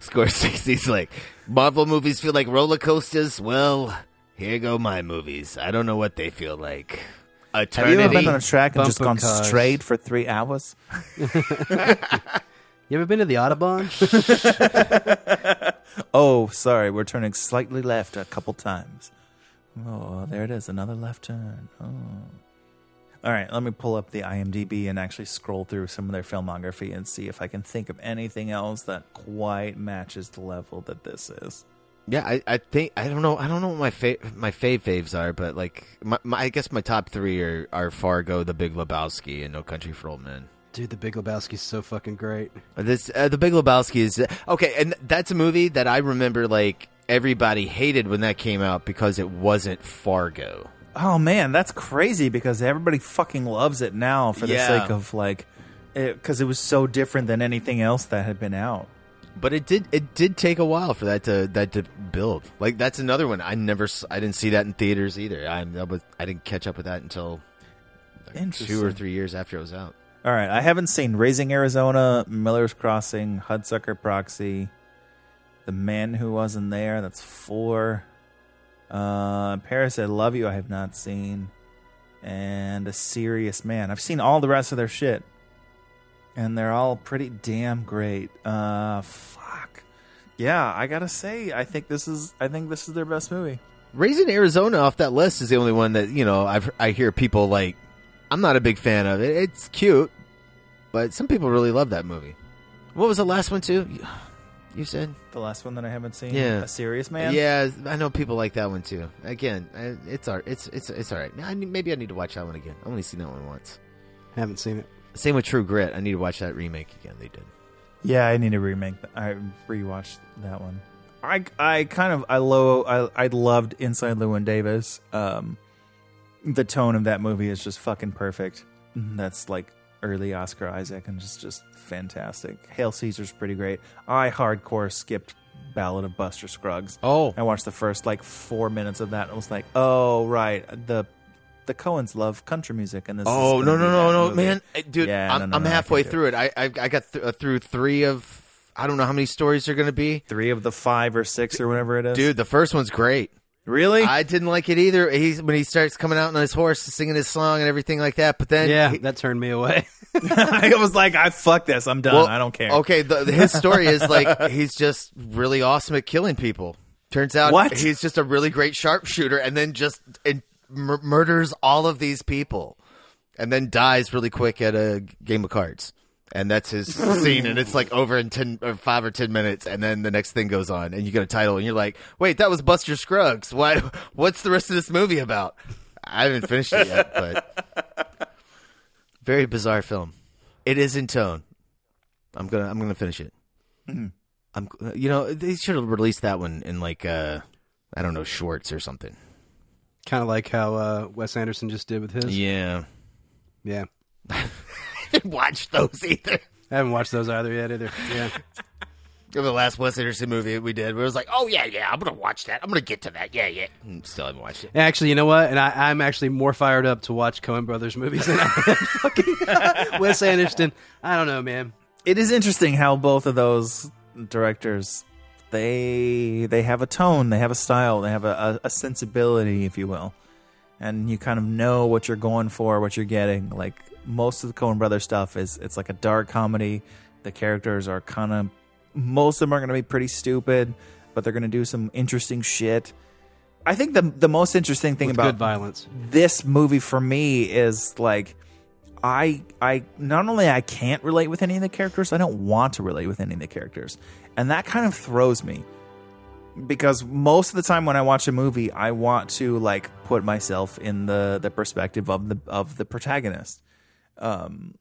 Scorsese's like Marvel movies feel like roller coasters. Well, here go my movies. I don't know what they feel like. Have you ever been on a track and just gone cars. straight for three hours? You ever been to the Autobahn? Oh, sorry, we're turning slightly left a couple times. Oh, there it is, another left turn. Oh. All right, let me pull up the IMDb and actually scroll through some of their filmography and see if I can think of anything else that quite matches the level that this is. Yeah, I, I think I don't know I don't know what my fa- my fave faves are, but like my, my I guess my top three are, are Fargo, The Big Lebowski, and No Country for Old Men. Dude, The Big Lebowski's so fucking great. This uh, The Big Lebowski is okay, and that's a movie that I remember like everybody hated when that came out because it wasn't Fargo. Oh man, that's crazy because everybody fucking loves it now for the Yeah. sake of like, because it, was so different than anything else that had been out. But it did it did take a while for that to that to build. Like that's another one I never I didn't see that in theaters either. I that was, I didn't catch up with that until like, two or three years after it was out. All right, I haven't seen Raising Arizona, Miller's Crossing, Hudsucker Proxy, The Man Who Wasn't There. That's four. Uh, Paris, I Love You. I have not seen, and A Serious Man. I've seen all the rest of their shit, and they're all pretty damn great. Uh, fuck. Yeah, I gotta say, I think this is. I think this is their best movie. Raising Arizona off that list is the only one that you know I've I hear people like. I'm not a big fan of it. It's cute, but some people really love that movie. What was the last one too? You- You said The last one that I haven't seen. Yeah. A Serious Man. Yeah, I know people like that one too. Again, it's all it's it's it's all right. I need, maybe I need to watch that one again. I've only seen that one once. Haven't seen it. Same with True Grit. I need to watch that remake again. They did. Yeah, I need to remake. That. I rewatched that one. I I kind of I low I I loved Inside Llewyn Davis. Um, the tone of that movie is just fucking perfect. That's like early Oscar Isaac and just just fantastic. Hail Caesar's pretty great. I hardcore skipped Ballad of Buster Scruggs. Oh, I watched the first like four minutes of that and was like, oh right, the the Coens love country music and this. Oh no no no no movie. man, dude! Yeah, I'm, no, no, I'm no, halfway through it. I I, I got th- uh, through three of I don't know how many stories they're going to be. Three of the five or six or whatever it is. Dude, the first one's great. Really? I didn't like it either. He's when he starts coming out on his horse, singing his song and everything like that. But then, Yeah, he- that turned me away. I was like, I fuck this. I'm done. Well, I don't care. Okay, the, his story is like he's just really awesome at killing people. Turns out What? he's just a really great sharpshooter, and then just mur- murders all of these people, and then dies really quick at a game of cards. And that's his scene, and it's like over in ten or five or ten minutes, and then the next thing goes on, and you get a title, and you're like, "Wait, that was Buster Scruggs. Why? What's the rest of this movie about?" I haven't finished it yet, but very bizarre film. It is in tone. I'm gonna I'm gonna finish it. Mhm. I'm you know they should have released that one in like uh I don't know shorts or something. kind of like how uh, Wes Anderson just did with his. Yeah, Yeah. I didn't watch those either. I haven't watched those either yet either. Yeah. The last Wes Anderson movie we did, where it was like, oh yeah, yeah, I'm gonna watch that. I'm gonna get to that. Yeah, yeah. Mm, Still haven't watched it. Actually, you know what? And I, I'm actually more fired up to watch Coen Brothers movies than I am fucking Wes Anderson. I don't know, man. It is interesting how both of those directors they they have a tone, they have a style, they have a, a, a sensibility, if you will, and you kind of know what you're going for, what you're getting. Like most of the Coen Brothers stuff is it's like a dark comedy. The characters are kind of most of them are going to be pretty stupid, but they're going to do some interesting shit. I think the the most interesting thing With about good violence. this movie for me is like I I not only I can't relate with any of the characters, I don't want to relate with any of the characters, and that kind of throws me because most of the time when I watch a movie, I want to like put myself in the the perspective of the of the protagonist. Um,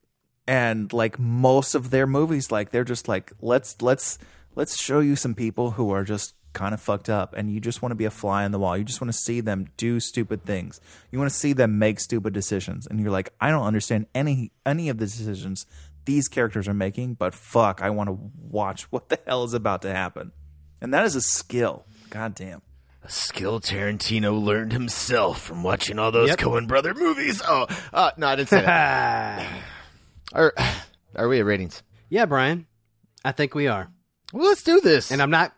and like most of their movies, like they're just like let's let's let's show you some people who are just kind of fucked up, and you just want to be a fly on the wall. You just want to see them do stupid things. You want to see them make stupid decisions, and you're like, I don't understand any any of the decisions these characters are making, but fuck, I want to watch what the hell is about to happen. And that is a skill. God damn. A skill Tarantino learned himself from watching all those Yep. Coen brother movies. Oh, uh, no, I didn't say that. are, are we at ratings? Yeah, Brian. I think we are. Well, let's do this. And I'm not.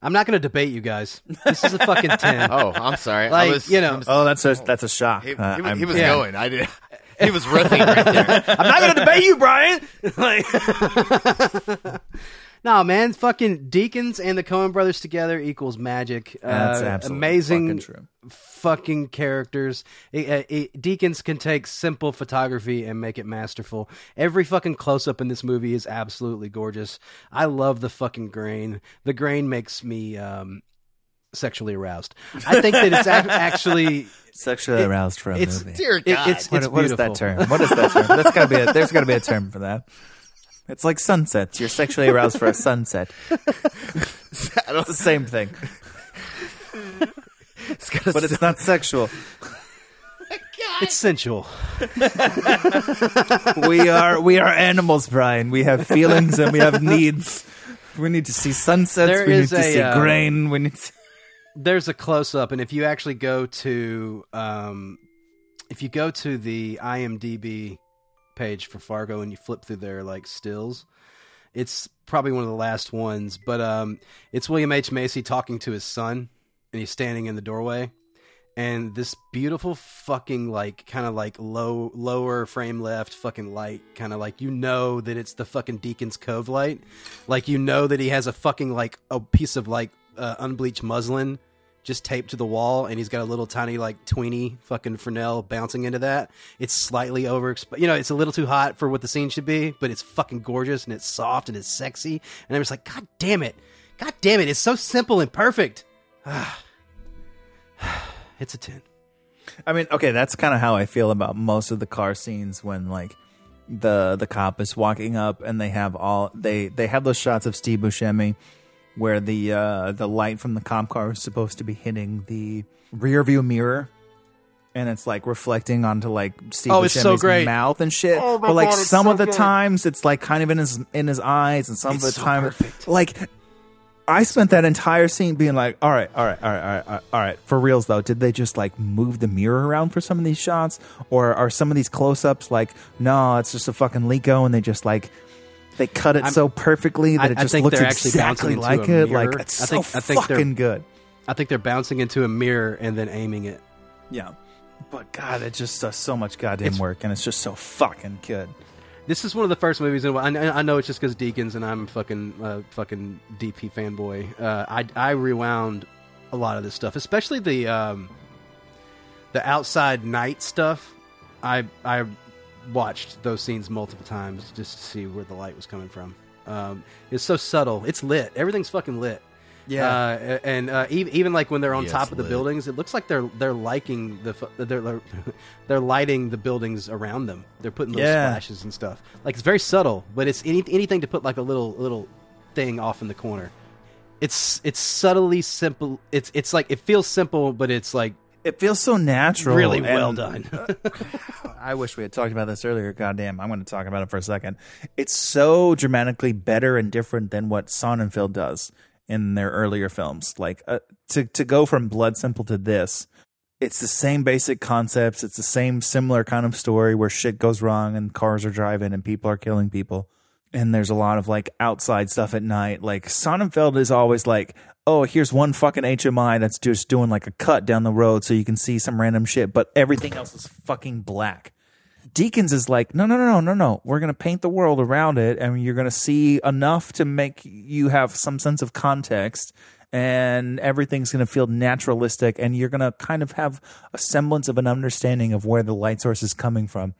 I'm not going to debate you guys. This is a fucking ten. Oh, I'm sorry. I Like was- you know, Oh, that's a that's a shock. He, Uh, he was, he was Yeah. going. I did. He was riffing right there. I'm not going to debate you, Brian. like, no, man. Fucking Deakins and the Coen Brothers together equals magic. That's Uh, absolutely amazing. fucking true. Fucking characters. It- uh, it- Deakins can take simple photography and make it masterful. Every fucking close up in this movie is absolutely gorgeous. I love the fucking grain. The grain makes me um, sexually aroused. I think that it's ac- actually Sexually it- aroused for a it's- movie. Dear It- God. it's What, it's what is that term? What is that term? That's gotta be. A, there's got to be a term for that. It's like sunsets. You're sexually aroused for a sunset. it's the same thing, It's got a but it's not sexual. It's sensual. We are we are animals, Brian. We have feelings and we have needs. We need to see sunsets. There we need to a, see uh, grain. We need. To... there's a close up, and if you actually go to um, if you go to the IMDb page for Fargo and you flip through their like stills, it's probably one of the last ones. But um, it's William H Macy talking to his son, and he's standing in the doorway. And this beautiful fucking like kind of like low lower frame left fucking light kind of like you know that it's the fucking Deakins' Cove light, like you know that he has a fucking like a piece of like uh, unbleached muslin just taped to the wall, and he's got a little tiny like tweeny fucking Fresnel bouncing into that. It's slightly over, you know, it's a little too hot for what the scene should be, but it's fucking gorgeous and it's soft and it's sexy. And I'm just like, God damn it, God damn it, it's so simple and perfect. it's a ten. I mean, okay, that's kind of how I feel about most of the car scenes when like the the cop is walking up and they have all they they have those shots of Steve Buscemi where the uh the light from the cop car is supposed to be hitting the rear view mirror and it's like reflecting onto like Steve Oh, it's so great. mouth and shit. Oh my but like God, some so of the good. times it's like kind of in his in his eyes and some It's of the so time perfect. like I spent that entire scene being like, all right, all right, all right, all right, all right, all right. For reals though, did they just like move the mirror around for some of these shots, or are some of these close-ups like, no, it's just a fucking Leko, and they just like they cut it I'm- so perfectly that I- it just looks exactly bouncing like it. Like it's I think- so I think fucking good. I think they're bouncing into a mirror and then aiming it. Yeah, but God, it just does so much goddamn It's- work, and it's just so fucking good. This is one of the first movies in. I, I know it's just because Deakins and I'm fucking uh, fucking DP fanboy. Uh, I I rewound a lot of this stuff, especially the um, the outside night stuff. I I watched those scenes multiple times just to see where the light was coming from. Um, it's so subtle. It's lit. Everything's fucking lit. Yeah. uh, and uh, even, even like when they're on Yes, top of the lit. buildings, it looks like they're they're liking the fu- they're they're, they're lighting the buildings around them. They're putting little Yeah. splashes and stuff. Like it's very subtle, but it's any, anything to put like a little little thing off in the corner. It's it's subtly simple. It's it's like it feels simple, but it's like It feels so natural, really well done. I wish we had talked about this earlier. Goddamn, I'm going to talk about it for a second. It's so dramatically better and different than what Sonnenfeld does in their earlier films. Like uh, to to go from Blood Simple to this, it's the same basic concepts. It's the same similar kind of story where shit goes wrong and cars are driving and people are killing people. And there's a lot of like outside stuff at night. Like Sonnenfeld is always like, oh, here's one fucking HMI that's just doing like a cut down the road so you can see some random shit, but everything else is fucking black. Deakins is like, no, no, no, no, no, no. We're going to paint the world around it and you're going to see enough to make you have some sense of context and everything's going to feel naturalistic and you're going to kind of have a semblance of an understanding of where the light source is coming from.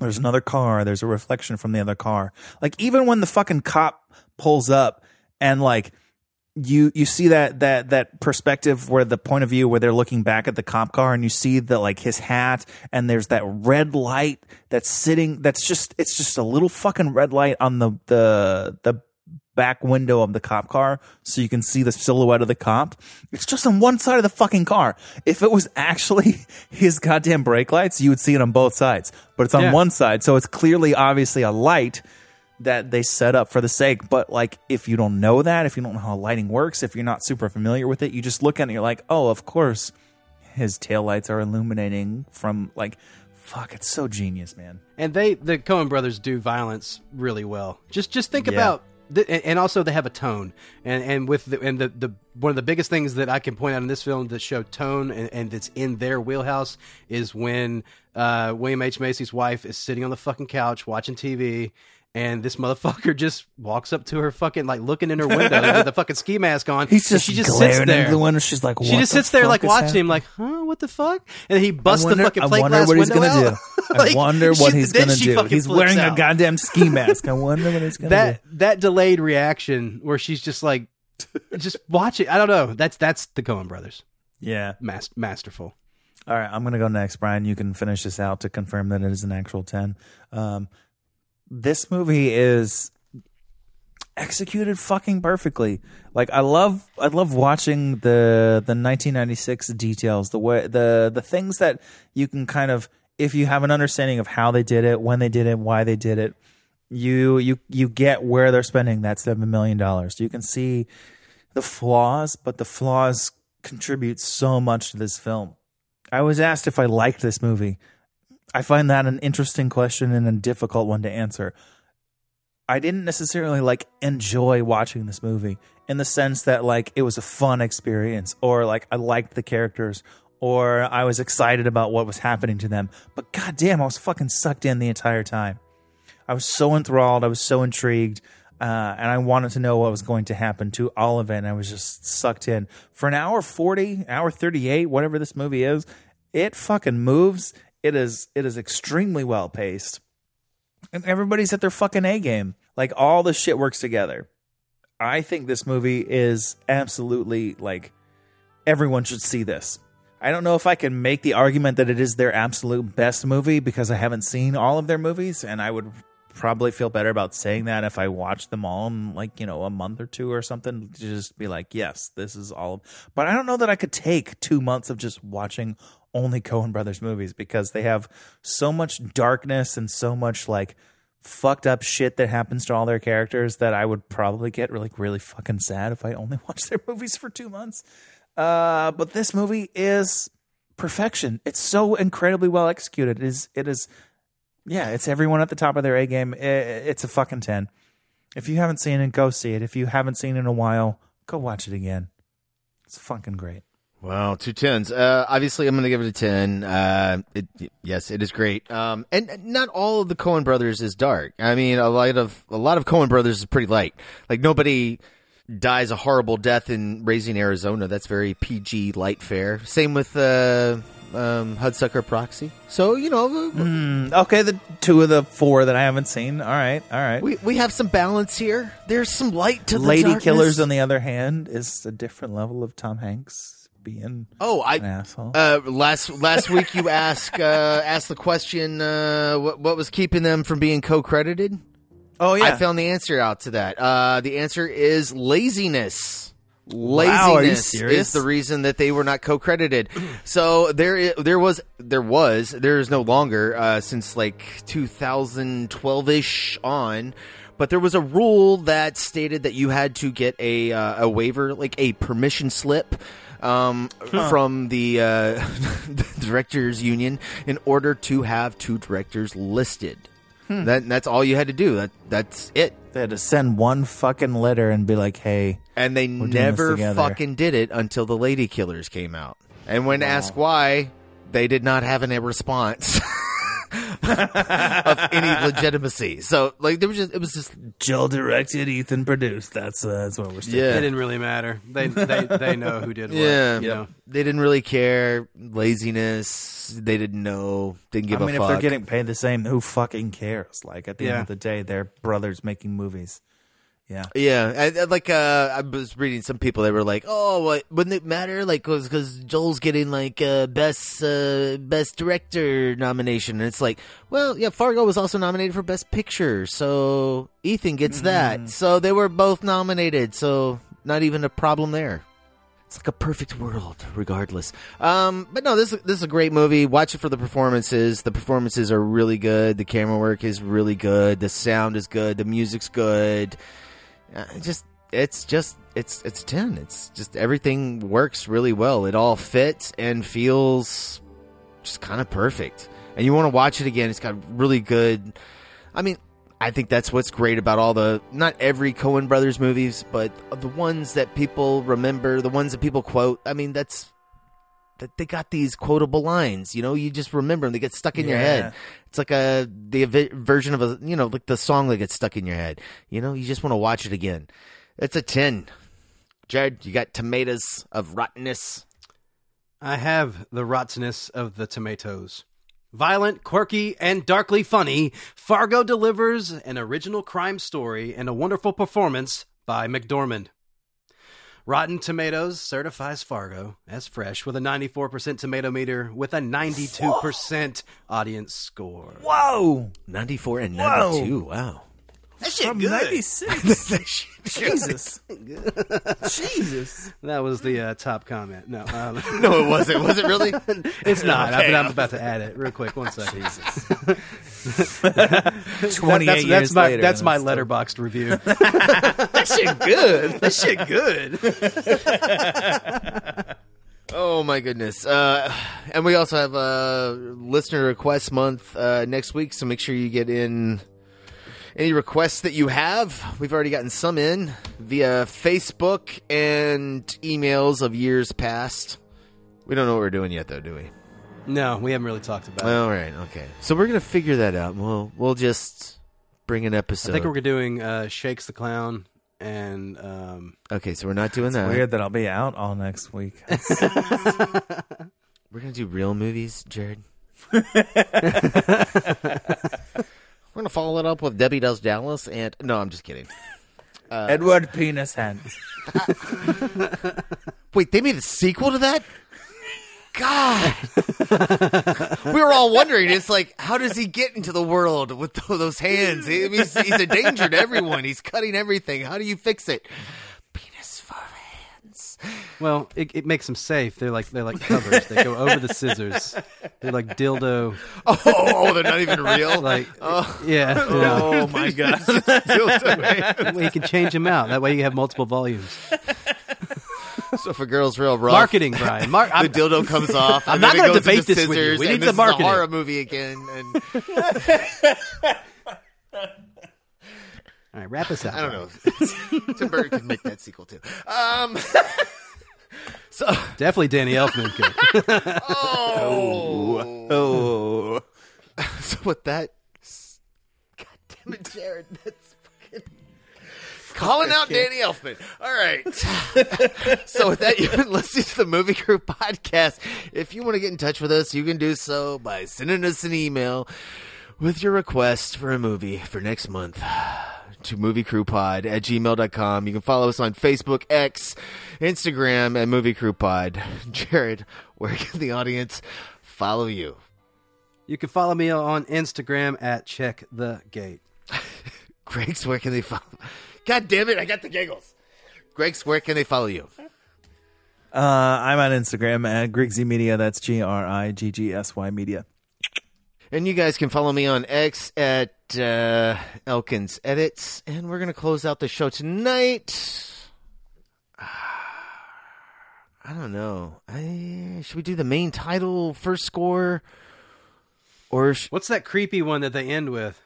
There's another car. There's a reflection from the other car. Like even when the fucking cop pulls up and like you you see that that that perspective where the point of view where they're looking back at the cop car and you see the like his hat and there's that red light that's sitting that's just it's just a little fucking red light on the the the back window of the cop car so you can see the silhouette of the cop. It's just on one side of the fucking car. If it was actually his goddamn brake lights, you would see it on both sides. But it's on Yeah. one side, so it's clearly obviously a light that they set up for the sake. But like if you don't know that, if you don't know how lighting works, if you're not super familiar with it, you just look at it and you're like, "Oh, of course his taillights are illuminating from like fuck, it's so genius, man." And they, the Coen brothers, do violence really well. Just, just think Yeah. about, the, and also they have a tone, and and with the and the, the one of the biggest things that I can point out in this film that show tone and, and that's in their wheelhouse is when uh, William H Macy's wife is sitting on the fucking couch watching TV. And this motherfucker just walks up to her fucking like looking in her window with the fucking ski mask on. He's just she just sits there. into the window. She's like, she "What just the sits there like watching him, like, huh, what the fuck? And he busts I wonder, the fucking I plate wonder glass what he's window gonna out. do. I wonder what she- he's gonna do. He's wearing a goddamn ski mask. I wonder what he's gonna that do. that delayed reaction where she's just like just watch it i don't know that's that's the Coen brothers Yeah. Mas- masterful All right, I'm gonna go next, Brian. You can finish this out to confirm that it is an actual ten. Um, this movie is executed fucking perfectly. Like I love, I love watching the the 1996 details, the way the the things that you can kind of, if you have an understanding of how they did it, when they did it, why they did it, you you you get where they're spending that seven million dollars. You can see the flaws, but the flaws contribute so much to this film. I was asked if I liked this movie. I find that an interesting question and a difficult one to answer. I didn't necessarily like enjoy watching this movie in the sense that like it was a fun experience or like I liked the characters or I was excited about what was happening to them. But goddamn, I was fucking sucked in the entire time. I was so enthralled. I was so intrigued. Uh, and I wanted to know what was going to happen to all of it. And I was just sucked in. For an hour 40, hour 38, whatever this movie is, it fucking moves. It is, it is extremely well paced. And everybody's at their fucking A game. Like all the shit works together. I think this movie is absolutely like everyone should see this. I don't know if I can make the argument that it is their absolute best movie because I haven't seen all of their movies, and I would probably feel better about saying that if I watched them all in like you know a month or two or something just be like, yes, this is all. But I don't know that I could take two months of just watching only Coen Brothers movies because they have so much darkness and so much like fucked up shit that happens to all their characters that I would probably get really really fucking sad if I only watched their movies for two months. Uh, but this movie is perfection. It's so incredibly well executed. It is it is yeah, it's everyone at the top of their A game. It's a fucking 10. If you haven't seen it, go see it. If you haven't seen it in a while, go watch it again. It's fucking great. Wow, two tens. Uh, obviously, I'm going to give it a ten. Uh, it, yes, it is great. Um, and not all of the Coen brothers is dark. I mean, a lot of a lot of Coen brothers is pretty light. Like nobody dies a horrible death in Raising Arizona. That's very PG light fare. Same with uh, um, Hudsucker Proxy. So you know, Mm, okay, the two of the four that I haven't seen. All right, all right. we we have some balance here. There's some light to the Lady darkness. Killers, on the other hand, is a different level of Tom Hanks being Oh, I an asshole. uh, last last week you asked uh, asked the question uh, what what was keeping them from being co-credited. Oh yeah, I found the answer out to that. Uh, the answer is laziness. Laziness Wow, are you serious? is the reason that they were not co-credited. so there, there was, there was, there is no longer uh, since like 2012 ish on. But there was a rule that stated that you had to get a uh, a waiver, like a permission slip, um, Huh. from the, uh, the directors union in order to have two directors listed. Hmm. That that's all you had to do. That that's it. They had to send one fucking letter and be like, "Hey," And they We're doing this never together. fucking did it until the Lady Killers came out. And when asked why, they did not have any response. of any legitimacy. So like there was just it was just Joel directed, Ethan produced. That's uh, that's what we're saying. Yeah. It didn't really matter. They they they know who did what. yeah, you know. they didn't really care. Laziness, they didn't know. Didn't give I mean, a if fuck. they're getting paid the same, who fucking cares? Like at the Yeah. end of the day, they're brothers making movies. Yeah. Yeah, I, I, like uh, I was reading some people that were like, "Oh, what wouldn't it matter? Like, because Joel's getting like uh, best uh, best director nomination, and it's like, well, yeah, Fargo was also nominated for best picture, so Ethan gets that. So they were both nominated, so not even a problem there. It's like a perfect world, regardless. Um, but no, this this is a great movie. Watch it for the performances. The performances are really good. The camera work is really good. The sound is good. The music's good. Uh, just it's just it's it's 10 it's just everything works really well. It all fits and feels just kind of perfect. And you want to watch it again. It's got really good i mean i think that's what's great about all the not every Coen brothers movies but the ones that people remember the ones that people quote i mean that's that they got these quotable lines you know you just remember them they get stuck in your head. It's like a the version of a you know like the song that gets stuck in your head. You know you just want to watch it again. It's a 10 jared you got tomatoes of rottenness? I have the rottenness of the tomatoes. Violent, quirky, and darkly funny, Fargo delivers an original crime story and a wonderful performance by McDormand. Rotten Tomatoes certifies Fargo as fresh with a 94% tomato meter with a 92% audience score. Whoa. 94 and Whoa. 92 wow That shit From good. 96. Jesus. Jesus. That was the uh, top comment. No, um, No, it wasn't. Was it really? it's not. Okay. but I'm about to add it real quick. One second. Jesus. That- 28 that's, years that's my later, that's my that's still- Letterboxd review. that shit good. that shit good. Oh my goodness! Uh, and we also have a listener request month uh, next week, so make sure you get in any requests that you have. We've already gotten some in via Facebook and emails of years past. We don't know what we're doing yet, though, do we? No, we haven't really talked about it. All right, okay. So we're gonna figure that out. We'll we'll just bring an episode. I think we're doing uh, Shakes the Clown and um, okay. So we're not doing that. Weird that I'll be out all next week. We're gonna do real movies, Jared. we're gonna follow it up with Debbie Does Dallas, and no, I'm just kidding. Uh, Edward Penis Hands. Wait, they made a sequel to that? God, we were all wondering. It's like, how does he get into the world with those hands? He's, he's a danger to everyone. He's cutting everything. How do you fix it? Penis for hands. well, it, it makes them safe. They're like they're like covers. they go over the scissors. They're like dildo. Oh, oh, oh they're not even real. Like Oh. yeah. Oh, my God. Dildo. Well, you can change them out. That way you have multiple volumes. So if a girl's real rough, Marketing, Brian. Mar- the I'm- dildo comes off. I'm not gonna debate this with you. scissors, We and need this the is marketing. a horror movie again. And All right, wrap us up. I don't know. Tim Burton could make that sequel too. Um, so Definitely Danny Elfman could. oh, Oh. so with that, God damn it, Jared, that's fucking calling out Danny Elfman. All right. so with that, you've been listening to the Movie Crew podcast. If you want to get in touch with us, you can do so by sending us an email with your request for a movie for next month to moviecrewpod at gmail.com. You can follow us on Facebook, X, Instagram, and Movie Crew Pod. Jared, where can the audience follow you? You can follow me on Instagram at check the gate. Greg's, where can they follow? God damn it, I got the giggles. Greg's, where can they follow you? Uh, I'm on Instagram at Griggsy Media. That's G R I G G S Y Media. And you guys can follow me on X at uh, Elkins Edits. And we're going to close out the show tonight. I don't know. I, should we do the main title, first score? Or sh- What's that creepy one that they end with?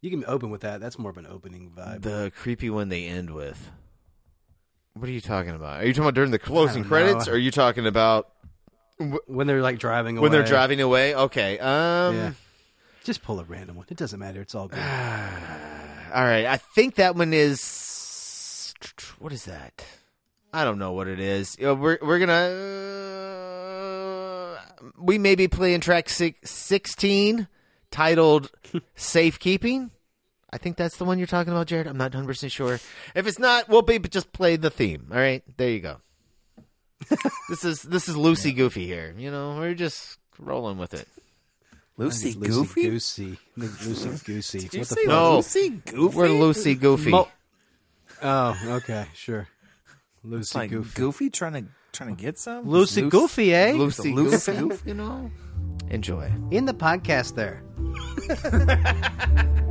You can open with that. That's more of an opening vibe. the creepy one they end with? What are you talking about? Are you talking about during the closing credits? Or are you talking about when they're like driving away. when they're driving away. Okay. Um. Yeah. Just pull a random one. It doesn't matter. It's all good. All right. I think that one is. What is that? I don't know what it is. We're we're gonna. Uh, we may be playing track six, sixteen, titled "Safekeeping." I think that's the one you're talking about, Jared. I'm not 100 percent sure. If it's not, we'll be just play the theme. All right. There you go. this is this is loosey goofy here. You know, we're just rolling with it. Lucy Loosey Goofy? goosey. Loosey goosey. Did you what the say fuck? No, Lucy Goofy? We're loosey goofy. Mo- oh, okay, sure. Loosey It's like goofy. Goofy trying to trying to get some. Loosey Loose- goofy, eh? loosey Loose goofy. goofy? You know. Enjoy. In the podcast there.